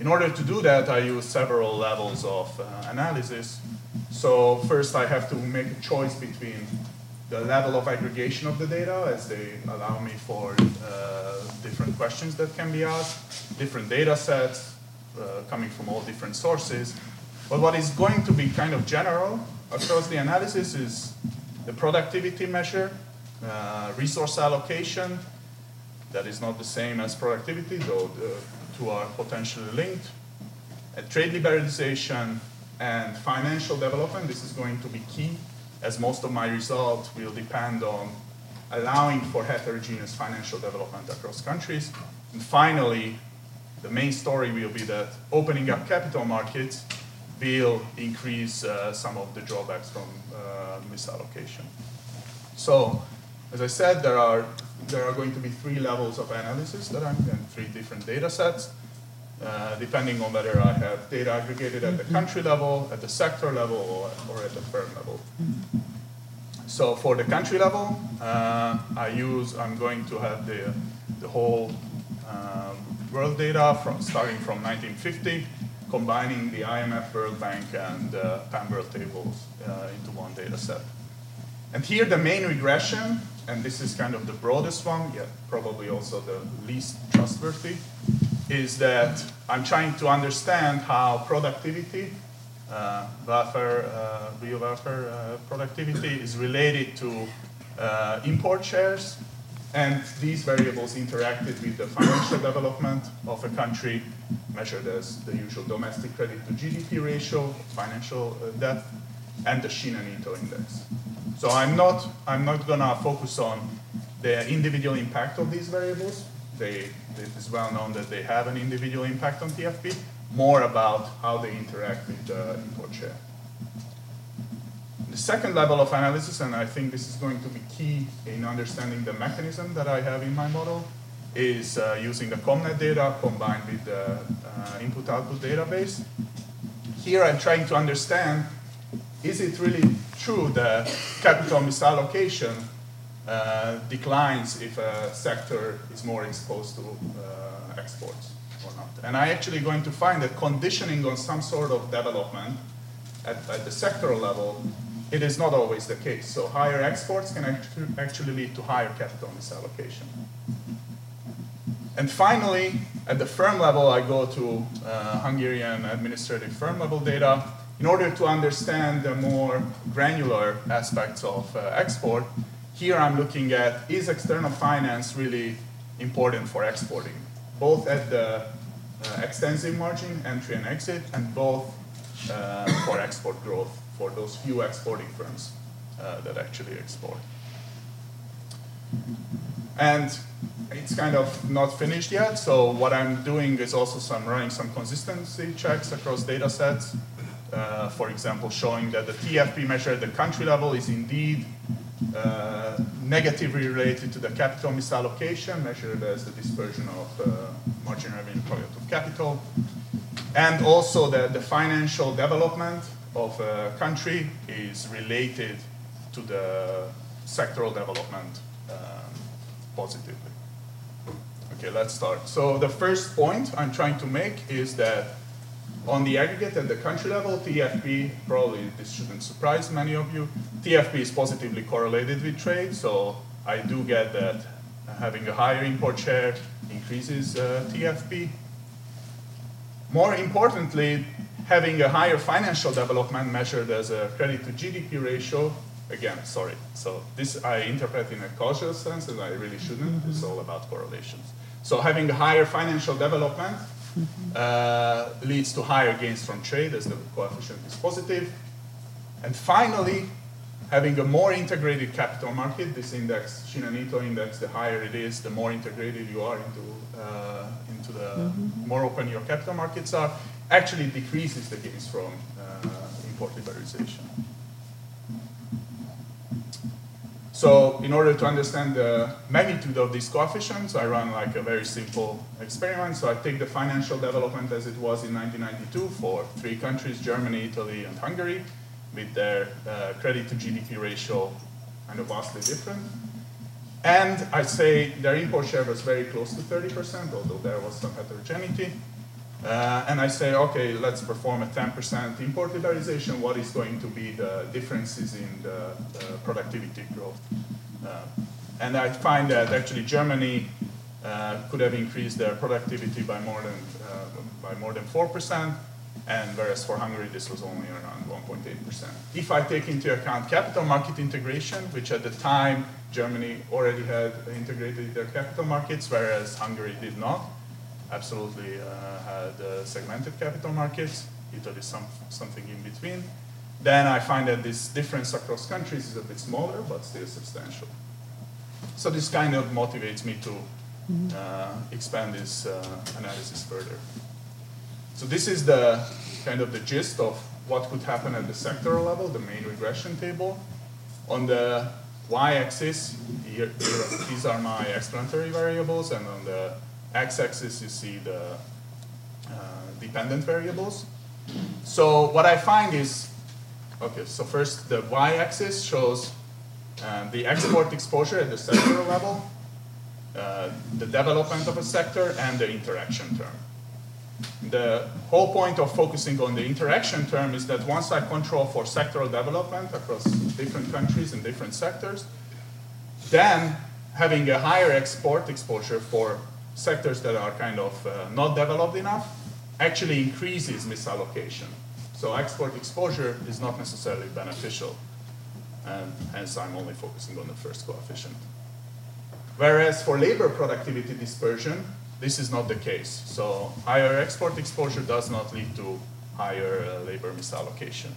In order to do that, I use several levels of uh, analysis. So first I have to make a choice between the level of aggregation of the data as they allow me for uh, different questions that can be asked, different data sets uh, coming from all different sources. But what is going to be kind of general across the analysis is the productivity measure, uh, resource allocation, that is not the same as productivity, though the two are potentially linked. Uh, trade liberalization and financial development, this is going to be key, as most of my results will depend on allowing for heterogeneous financial development across countries. And finally, the main story will be that opening up capital markets will increase uh, some of the drawbacks from uh, misallocation. So, as I said, there are there are going to be three levels of analysis that I'm and three different data sets, uh, depending on whether I have data aggregated at the country level, at the sector level, or, or at the firm level. So for the country level, uh, I use I'm going to have the the whole um, world data from starting from 1950, combining the IMF, World Bank, and uh, World tables uh, into one data set. And here the main regression, and this is kind of the broadest one, yet probably also the least trustworthy, is that I'm trying to understand how productivity, uh, welfare, uh, real welfare uh, productivity is related to uh, import shares, and these variables interacted with the financial development of a country, measured as the usual domestic credit to GDP ratio, financial uh, debt, and the Chinn and Ito index. So I'm not, I'm not gonna focus on the individual impact of these variables. They, it is well known that they have an individual impact on TFP, more about how they interact with the import share. The second level of analysis, and I think this is going to be key in understanding the mechanism that I have in my model, is uh, using the CompNet data combined with the uh, input-output database. Here I'm trying to understand, is it really true that capital misallocation uh, declines if a sector is more exposed to uh, exports or not? And I'm actually going to find that conditioning on some sort of development at, at the sectoral level it is not always the case. So higher exports can actually lead to higher capital misallocation. And finally, at the firm level, I go to uh, Hungarian administrative firm level data in order to understand the more granular aspects of uh, export. Here I'm looking at is external finance really important for exporting, both at the uh, extensive margin, entry and exit, and both uh, for export growth for those few exporting firms uh, that actually export. And it's kind of not finished yet, so what I'm doing is also some running some consistency checks across data sets. Uh, for example, showing that the TFP measure at the country level is indeed uh, negatively related to the capital misallocation, measured as the dispersion of uh, margin revenue product of capital, and also that the financial development of a country is related to the sectoral development um, positively. Okay, let's start. So the first point I'm trying to make is that on the aggregate at the country level, TFP, probably this shouldn't surprise many of you, TFP is positively correlated with trade, so I do get that having a higher import share increases uh, TFP. More importantly, having a higher financial development measured as a credit to GDP ratio, again, sorry. So this I interpret in a causal sense, and I really shouldn't. It's all about correlations. So having a higher financial development uh, leads to higher gains from trade as the coefficient is positive. And finally, having a more integrated capital market, this index, Chinn and Ito index, the higher it is, the more integrated you are into, uh, into the mm-hmm. more open your capital markets are, actually decreases the gains from uh, import liberalization. So in order to understand the magnitude of these coefficients, I run like a very simple experiment. So I take the financial development as it was in 1992 for three countries, Germany, Italy, and Hungary, with their uh, credit to GDP ratio kind of vastly different. And I say their import share was very close to 30%, although there was some heterogeneity. Uh, and I say, okay, let's perform a 10% import liberalization. What is going to be the differences in the, the productivity growth? Uh, and I find that actually Germany uh, could have increased their productivity by more than uh, by more than four percent, and whereas for Hungary this was only around 1.8 percent. If I take into account capital market integration, which at the time Germany already had integrated their capital markets, whereas Hungary did not, absolutely uh, had uh, segmented capital markets. Italy some, something in between. Then I find that this difference across countries is a bit smaller, but still substantial. So this kind of motivates me to mm-hmm. uh, expand this uh, analysis further. So this is the kind of the gist of what could happen at the sectoral level, the main regression table. On the y-axis, these are my explanatory variables, and on the x-axis you see the uh, dependent variables. So what I find is, okay, so first the y-axis shows um, the export exposure at the sectoral level. uh, the development of a sector and the interaction term. The whole point of focusing on the interaction term is that once I control for sectoral development across different countries and different sectors, then having a higher export exposure for sectors that are kind of uh, not developed enough actually increases misallocation. So export exposure is not necessarily beneficial, and hence I'm only focusing on the first coefficient. Whereas for labor productivity dispersion, this is not the case. So higher export exposure does not lead to higher uh, labor misallocation.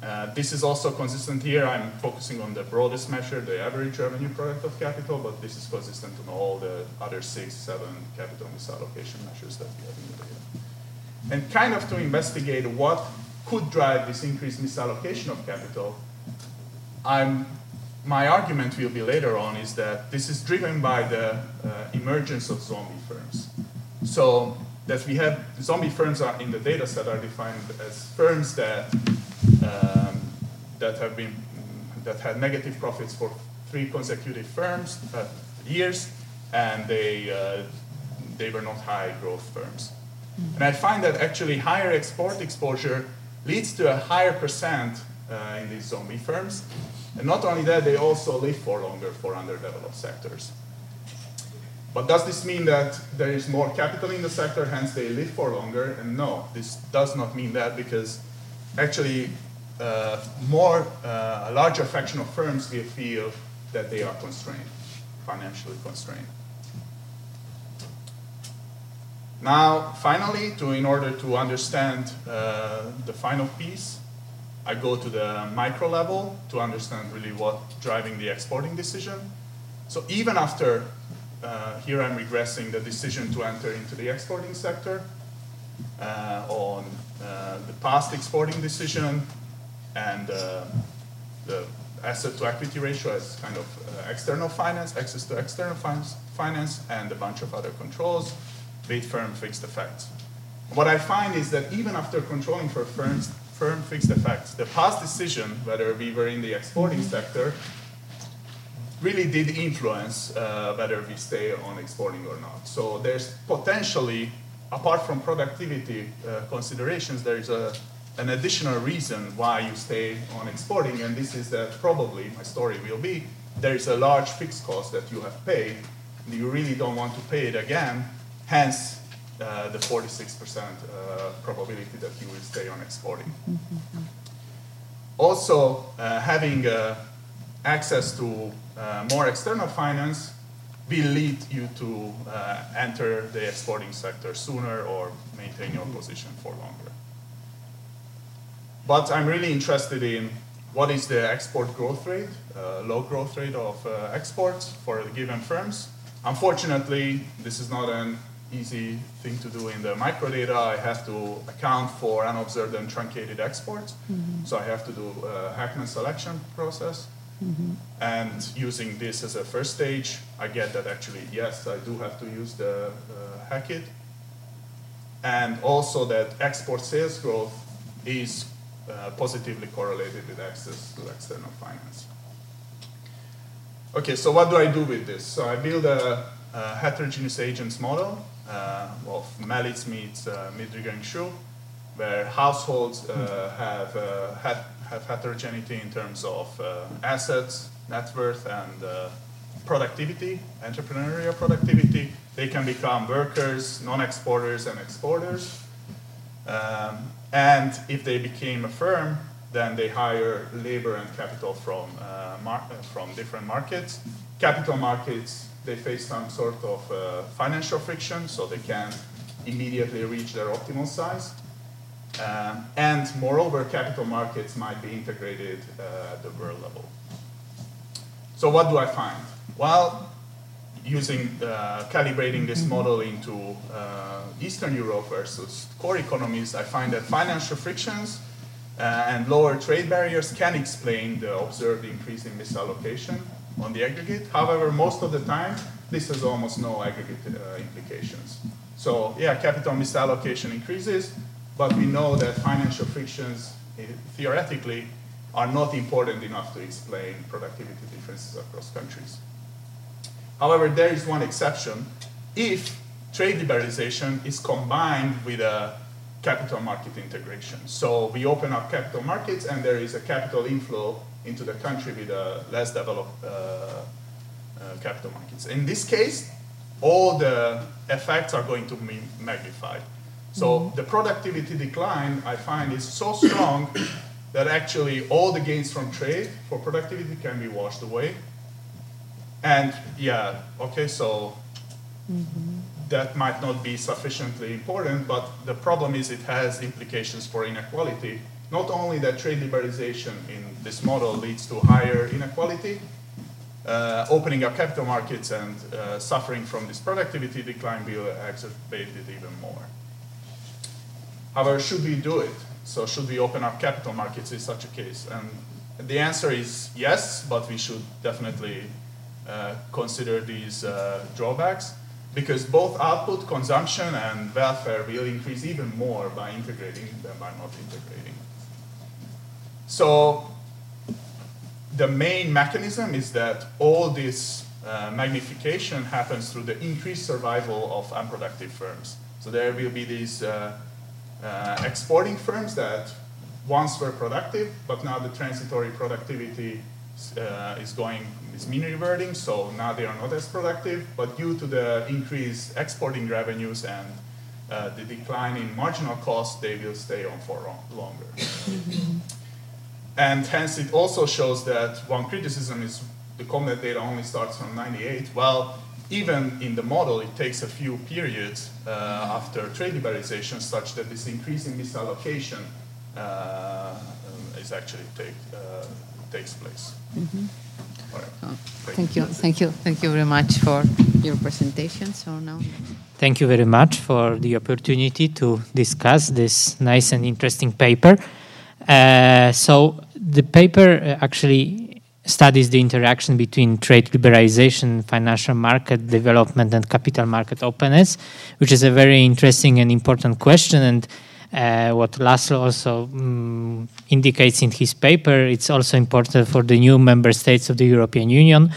Uh, this is also consistent here. I'm focusing on the broadest measure, the average revenue product of capital, but this is consistent on all the other six, seven capital misallocation measures that we have in the data. And kind of to investigate what could drive this increased misallocation of capital, I'm, my argument will be later on is that this is driven by the uh, emergence of zombie firms. So that we have zombie firms are in the data set are defined as firms that um, that have been that had negative profits for three consecutive firms uh, years, and they uh, they were not high growth firms. And I find that actually higher export exposure leads to a higher percent uh, in these zombie firms. And not only that, they also live for longer for underdeveloped sectors. But does this mean that there is more capital in the sector, hence they live for longer? And no, this does not mean that because actually uh, more, uh, a larger fraction of firms feel that they are constrained, financially constrained. Now, finally, to, in order to understand uh, the final piece, I go to the micro level to understand really what driving the exporting decision. So even after, uh, here I'm regressing the decision to enter into the exporting sector uh, on uh, the past exporting decision and uh, the asset to equity ratio as kind of uh, external finance, access to external finance, finance, and a bunch of other controls bid firm fixed effects. What I find is that even after controlling for firms, firm fixed effects, the past decision, whether we were in the exporting sector, really did influence uh, whether we stay on exporting or not. So there's potentially, apart from productivity uh, considerations, there is a, an additional reason why you stay on exporting, and this is that probably, my story will be, there is a large fixed cost that you have paid, and you really don't want to pay it again, Hence, uh, the 46% uh, probability that you will stay on exporting. Also, uh, having uh, access to uh, more external finance will lead you to uh, enter the exporting sector sooner or maintain your position for longer. But I'm really interested in what is the export growth rate, low growth rate of exports for the given firms. Unfortunately, this is not an easy thing to do in the microdata. I have to account for unobserved and truncated exports. Mm-hmm. So I have to do a Heckman selection process. Mm-hmm. And using this as a first stage, I get that actually, yes, I do have to use the uh, Heckit. And also that export sales growth is uh, positively correlated with access to external finance. Okay, so what do I do with this? So I build a, a heterogeneous agents model uh, of Melitz meets uh, Midrigan Xu, where households uh, have, have, have heterogeneity in terms of assets, net worth, and productivity, entrepreneurial productivity. They can become workers, non-exporters, and exporters. Um, and if they became a firm, then they hire labor and capital from, uh, from different markets. Capital markets they face some sort of uh, financial friction, so they can immediately reach their optimal size. Um, and moreover, capital markets might be integrated uh, at the world level. So what do I find? Well, using uh, calibrating this mm-hmm. model into uh, Eastern Europe versus core economies, I find that financial frictions uh, and lower trade barriers can explain the observed increase in misallocation on the aggregate. However, most of the time, this has almost no aggregate uh, implications. So yeah, capital misallocation increases, but we know that financial frictions eh, theoretically are not important enough to explain productivity differences across countries. However, there is one exception. If trade liberalization is combined with a capital market integration. So we open up capital markets and there is a capital inflow into the country with a less developed uh, uh, capital markets. In this case, all the effects are going to be magnified. So mm-hmm. the productivity decline I find is so strong that actually all the gains from trade for productivity can be washed away. And yeah, okay, so mm-hmm. that might not be sufficiently important, but the problem is it has implications for inequality. Not only that trade liberalization in this model leads to higher inequality, uh, opening up capital markets and uh, suffering from this productivity decline will exacerbate it even more. However, should we do it? So should we open up capital markets in such a case? And the answer is yes, but we should definitely consider these uh, drawbacks because both output, consumption, and welfare will increase even more by integrating than by not integrating. So the main mechanism is that all this uh, magnification happens through the increased survival of unproductive firms. So there will be these uh, uh, exporting firms that once were productive, but now the transitory productivity uh, is going is mean reverting, so now they are not as productive. But due to the increased exporting revenues and uh, the decline in marginal cost, they will stay on for longer. and hence, it also shows that one criticism is the CompNet data only starts from 98. Well, even in the model, it takes a few periods uh, after trade liberalization such that this increasing misallocation uh, is actually take, uh, takes place. Mm-hmm. Right. Oh, thank you, thank you, thank you very much for your presentation. So now. Thank you very much for the opportunity to discuss this nice and interesting paper. Uh, so the paper uh, actually studies the interaction between trade liberalization, financial market development, and capital market openness, which is a very interesting and important question. And uh, what Laszlo also um, indicates in his paper, it's also important for the new member states of the European Union.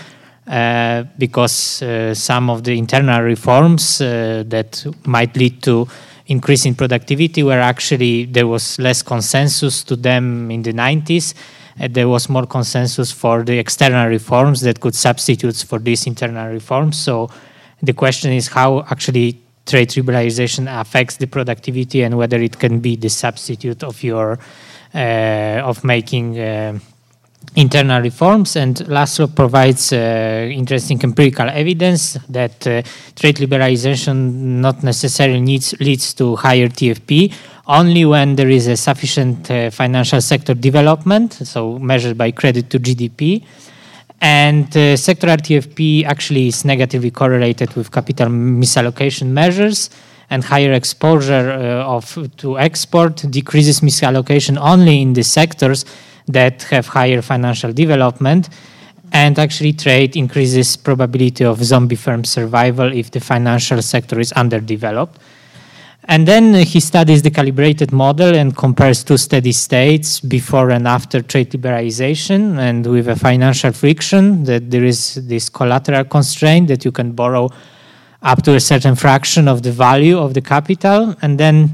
Uh, because uh, some of the internal reforms uh, that might lead to increase in productivity were actually there was less consensus to them in the 90s uh, there was more consensus for the external reforms that could substitute for these internal reforms. So the question is how actually trade liberalization affects the productivity and whether it can be the substitute of your uh, of making uh, internal reforms. And Laszlo provides uh, interesting empirical evidence that uh, trade liberalization not necessarily needs, leads to higher TFP only when there is a sufficient uh, financial sector development, so measured by credit to GDP. And uh, sectoral TFP actually is negatively correlated with capital misallocation measures and higher exposure uh, of to export decreases misallocation only in the sectors that have higher financial development. And actually trade increases probability of zombie firm survival if the financial sector is underdeveloped and then he studies the calibrated model and compares two steady states before and after trade liberalization and with a financial friction that there is this collateral constraint that you can borrow up to a certain fraction of the value of the capital. And then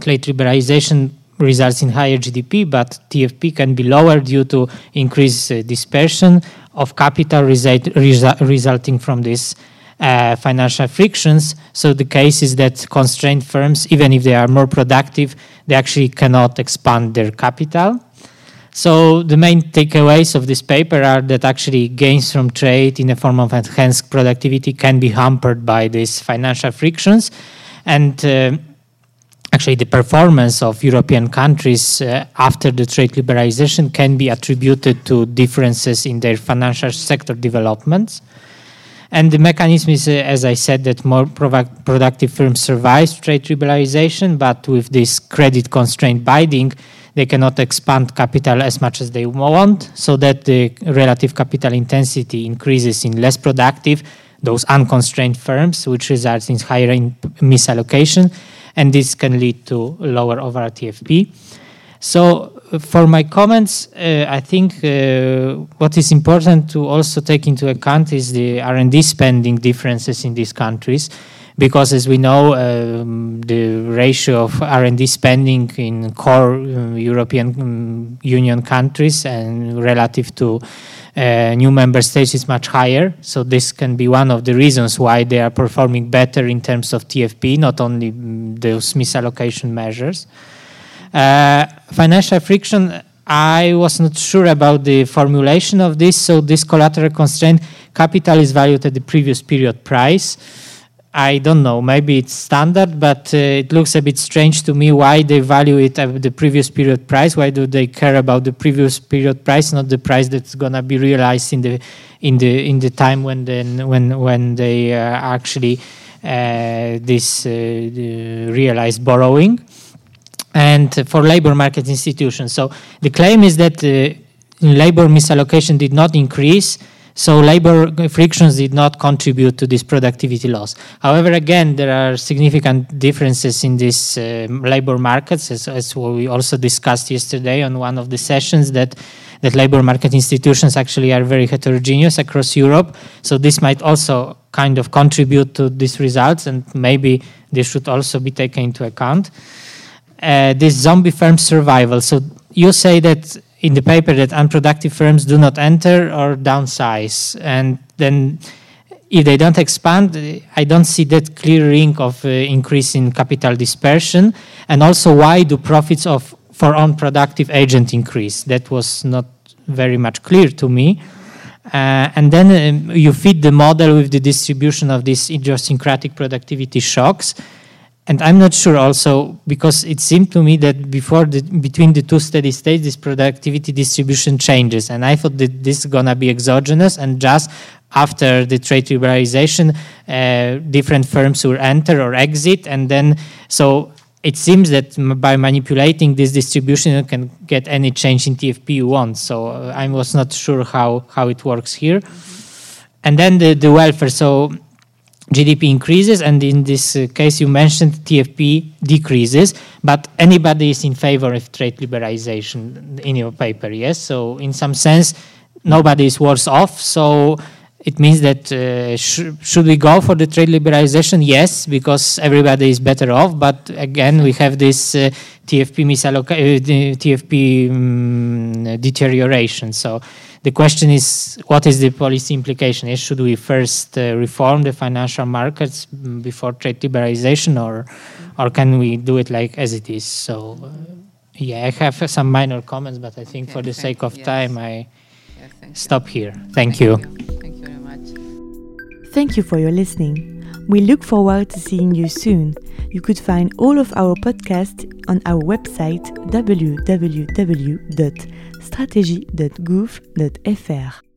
trade liberalization results in higher GDP, but TFP can be lower due to increased uh, dispersion of capital resulting from this uh, financial frictions. So the case is that constrained firms, even if they are more productive, they actually cannot expand their capital. So the main takeaways of this paper are that actually gains from trade in the form of enhanced productivity can be hampered by these financial frictions, and uh, actually the performance of European countries uh, after the trade liberalization can be attributed to differences in their financial sector developments. And the mechanism is, uh, as I said, that more productive firms survive trade liberalization, but with this credit constraint binding, they cannot expand capital as much as they want, so that the relative capital intensity increases in less productive, those unconstrained firms, which results in higher in misallocation, and this can lead to lower overall TFP. So uh, for my comments, uh, I think uh, what is important to also take into account is the R&D spending differences in these countries, because as we know, um, the ratio of R&D spending in core uh, European um, Union countries and relative to uh, new member states is much higher. So this can be one of the reasons why they are performing better in terms of TFP, not only mm, those misallocation measures. Uh, financial friction, I was not sure about the formulation of this. So this collateral constraint capital is valued at the previous period price. I don't know, maybe it's standard, but uh, it looks a bit strange to me why they value it at the previous period price. Why do they care about the previous period price, not the price that's gonna be realized in the in the in the time when then when when they uh, actually uh, this uh, realized borrowing? And for labor market institutions. So the claim is that uh, labor misallocation did not increase, so labor frictions did not contribute to this productivity loss. However, again, there are significant differences in these uh, labor markets, as, as we also discussed yesterday on one of the sessions that that labor market institutions actually are very heterogeneous across Europe. So this might also kind of contribute to these results, and maybe they should also be taken into account uh, this zombie firm survival. So you say that in the paper that unproductive firms do not enter or downsize, and then if they don't expand, I don't see that clear link of uh, increase in capital dispersion. And also, why do profits of for unproductive agent increase? That was not very much clear to me. Uh, and then um, you feed the model with the distribution of these idiosyncratic productivity shocks and I'm not sure also because it seemed to me that before the, between the two steady states, this productivity distribution changes, and I thought that this is gonna be exogenous, and just after the trade liberalization, uh, different firms will enter or exit, and then so it seems that by manipulating this distribution, you can get any change in TFP you want. So uh, I was not sure how how it works here, and then the the welfare. So GDP increases, and in this uh, case, you mentioned TFP decreases, but anybody is in favor of trade liberalization in your paper, yes? So, in some sense, nobody is worse off. So, it means that uh, sh should we go for the trade liberalization? Yes, because everybody is better off. But again, we have this uh, TFP misallocation, uh, TFP um, deterioration. So the question is, what is the policy implication? Is should we first uh, reform the financial markets before trade liberalization, or, or can we do it like as it is? So, uh, yeah, I have some minor comments, but I think okay, for the sake of yes. time, I yeah, stop you. here. Thank, thank you. you. Thank you very much. Thank you for your listening. We look forward to seeing you soon. You could find all of our podcasts on our website www stratégie.gouv.fr.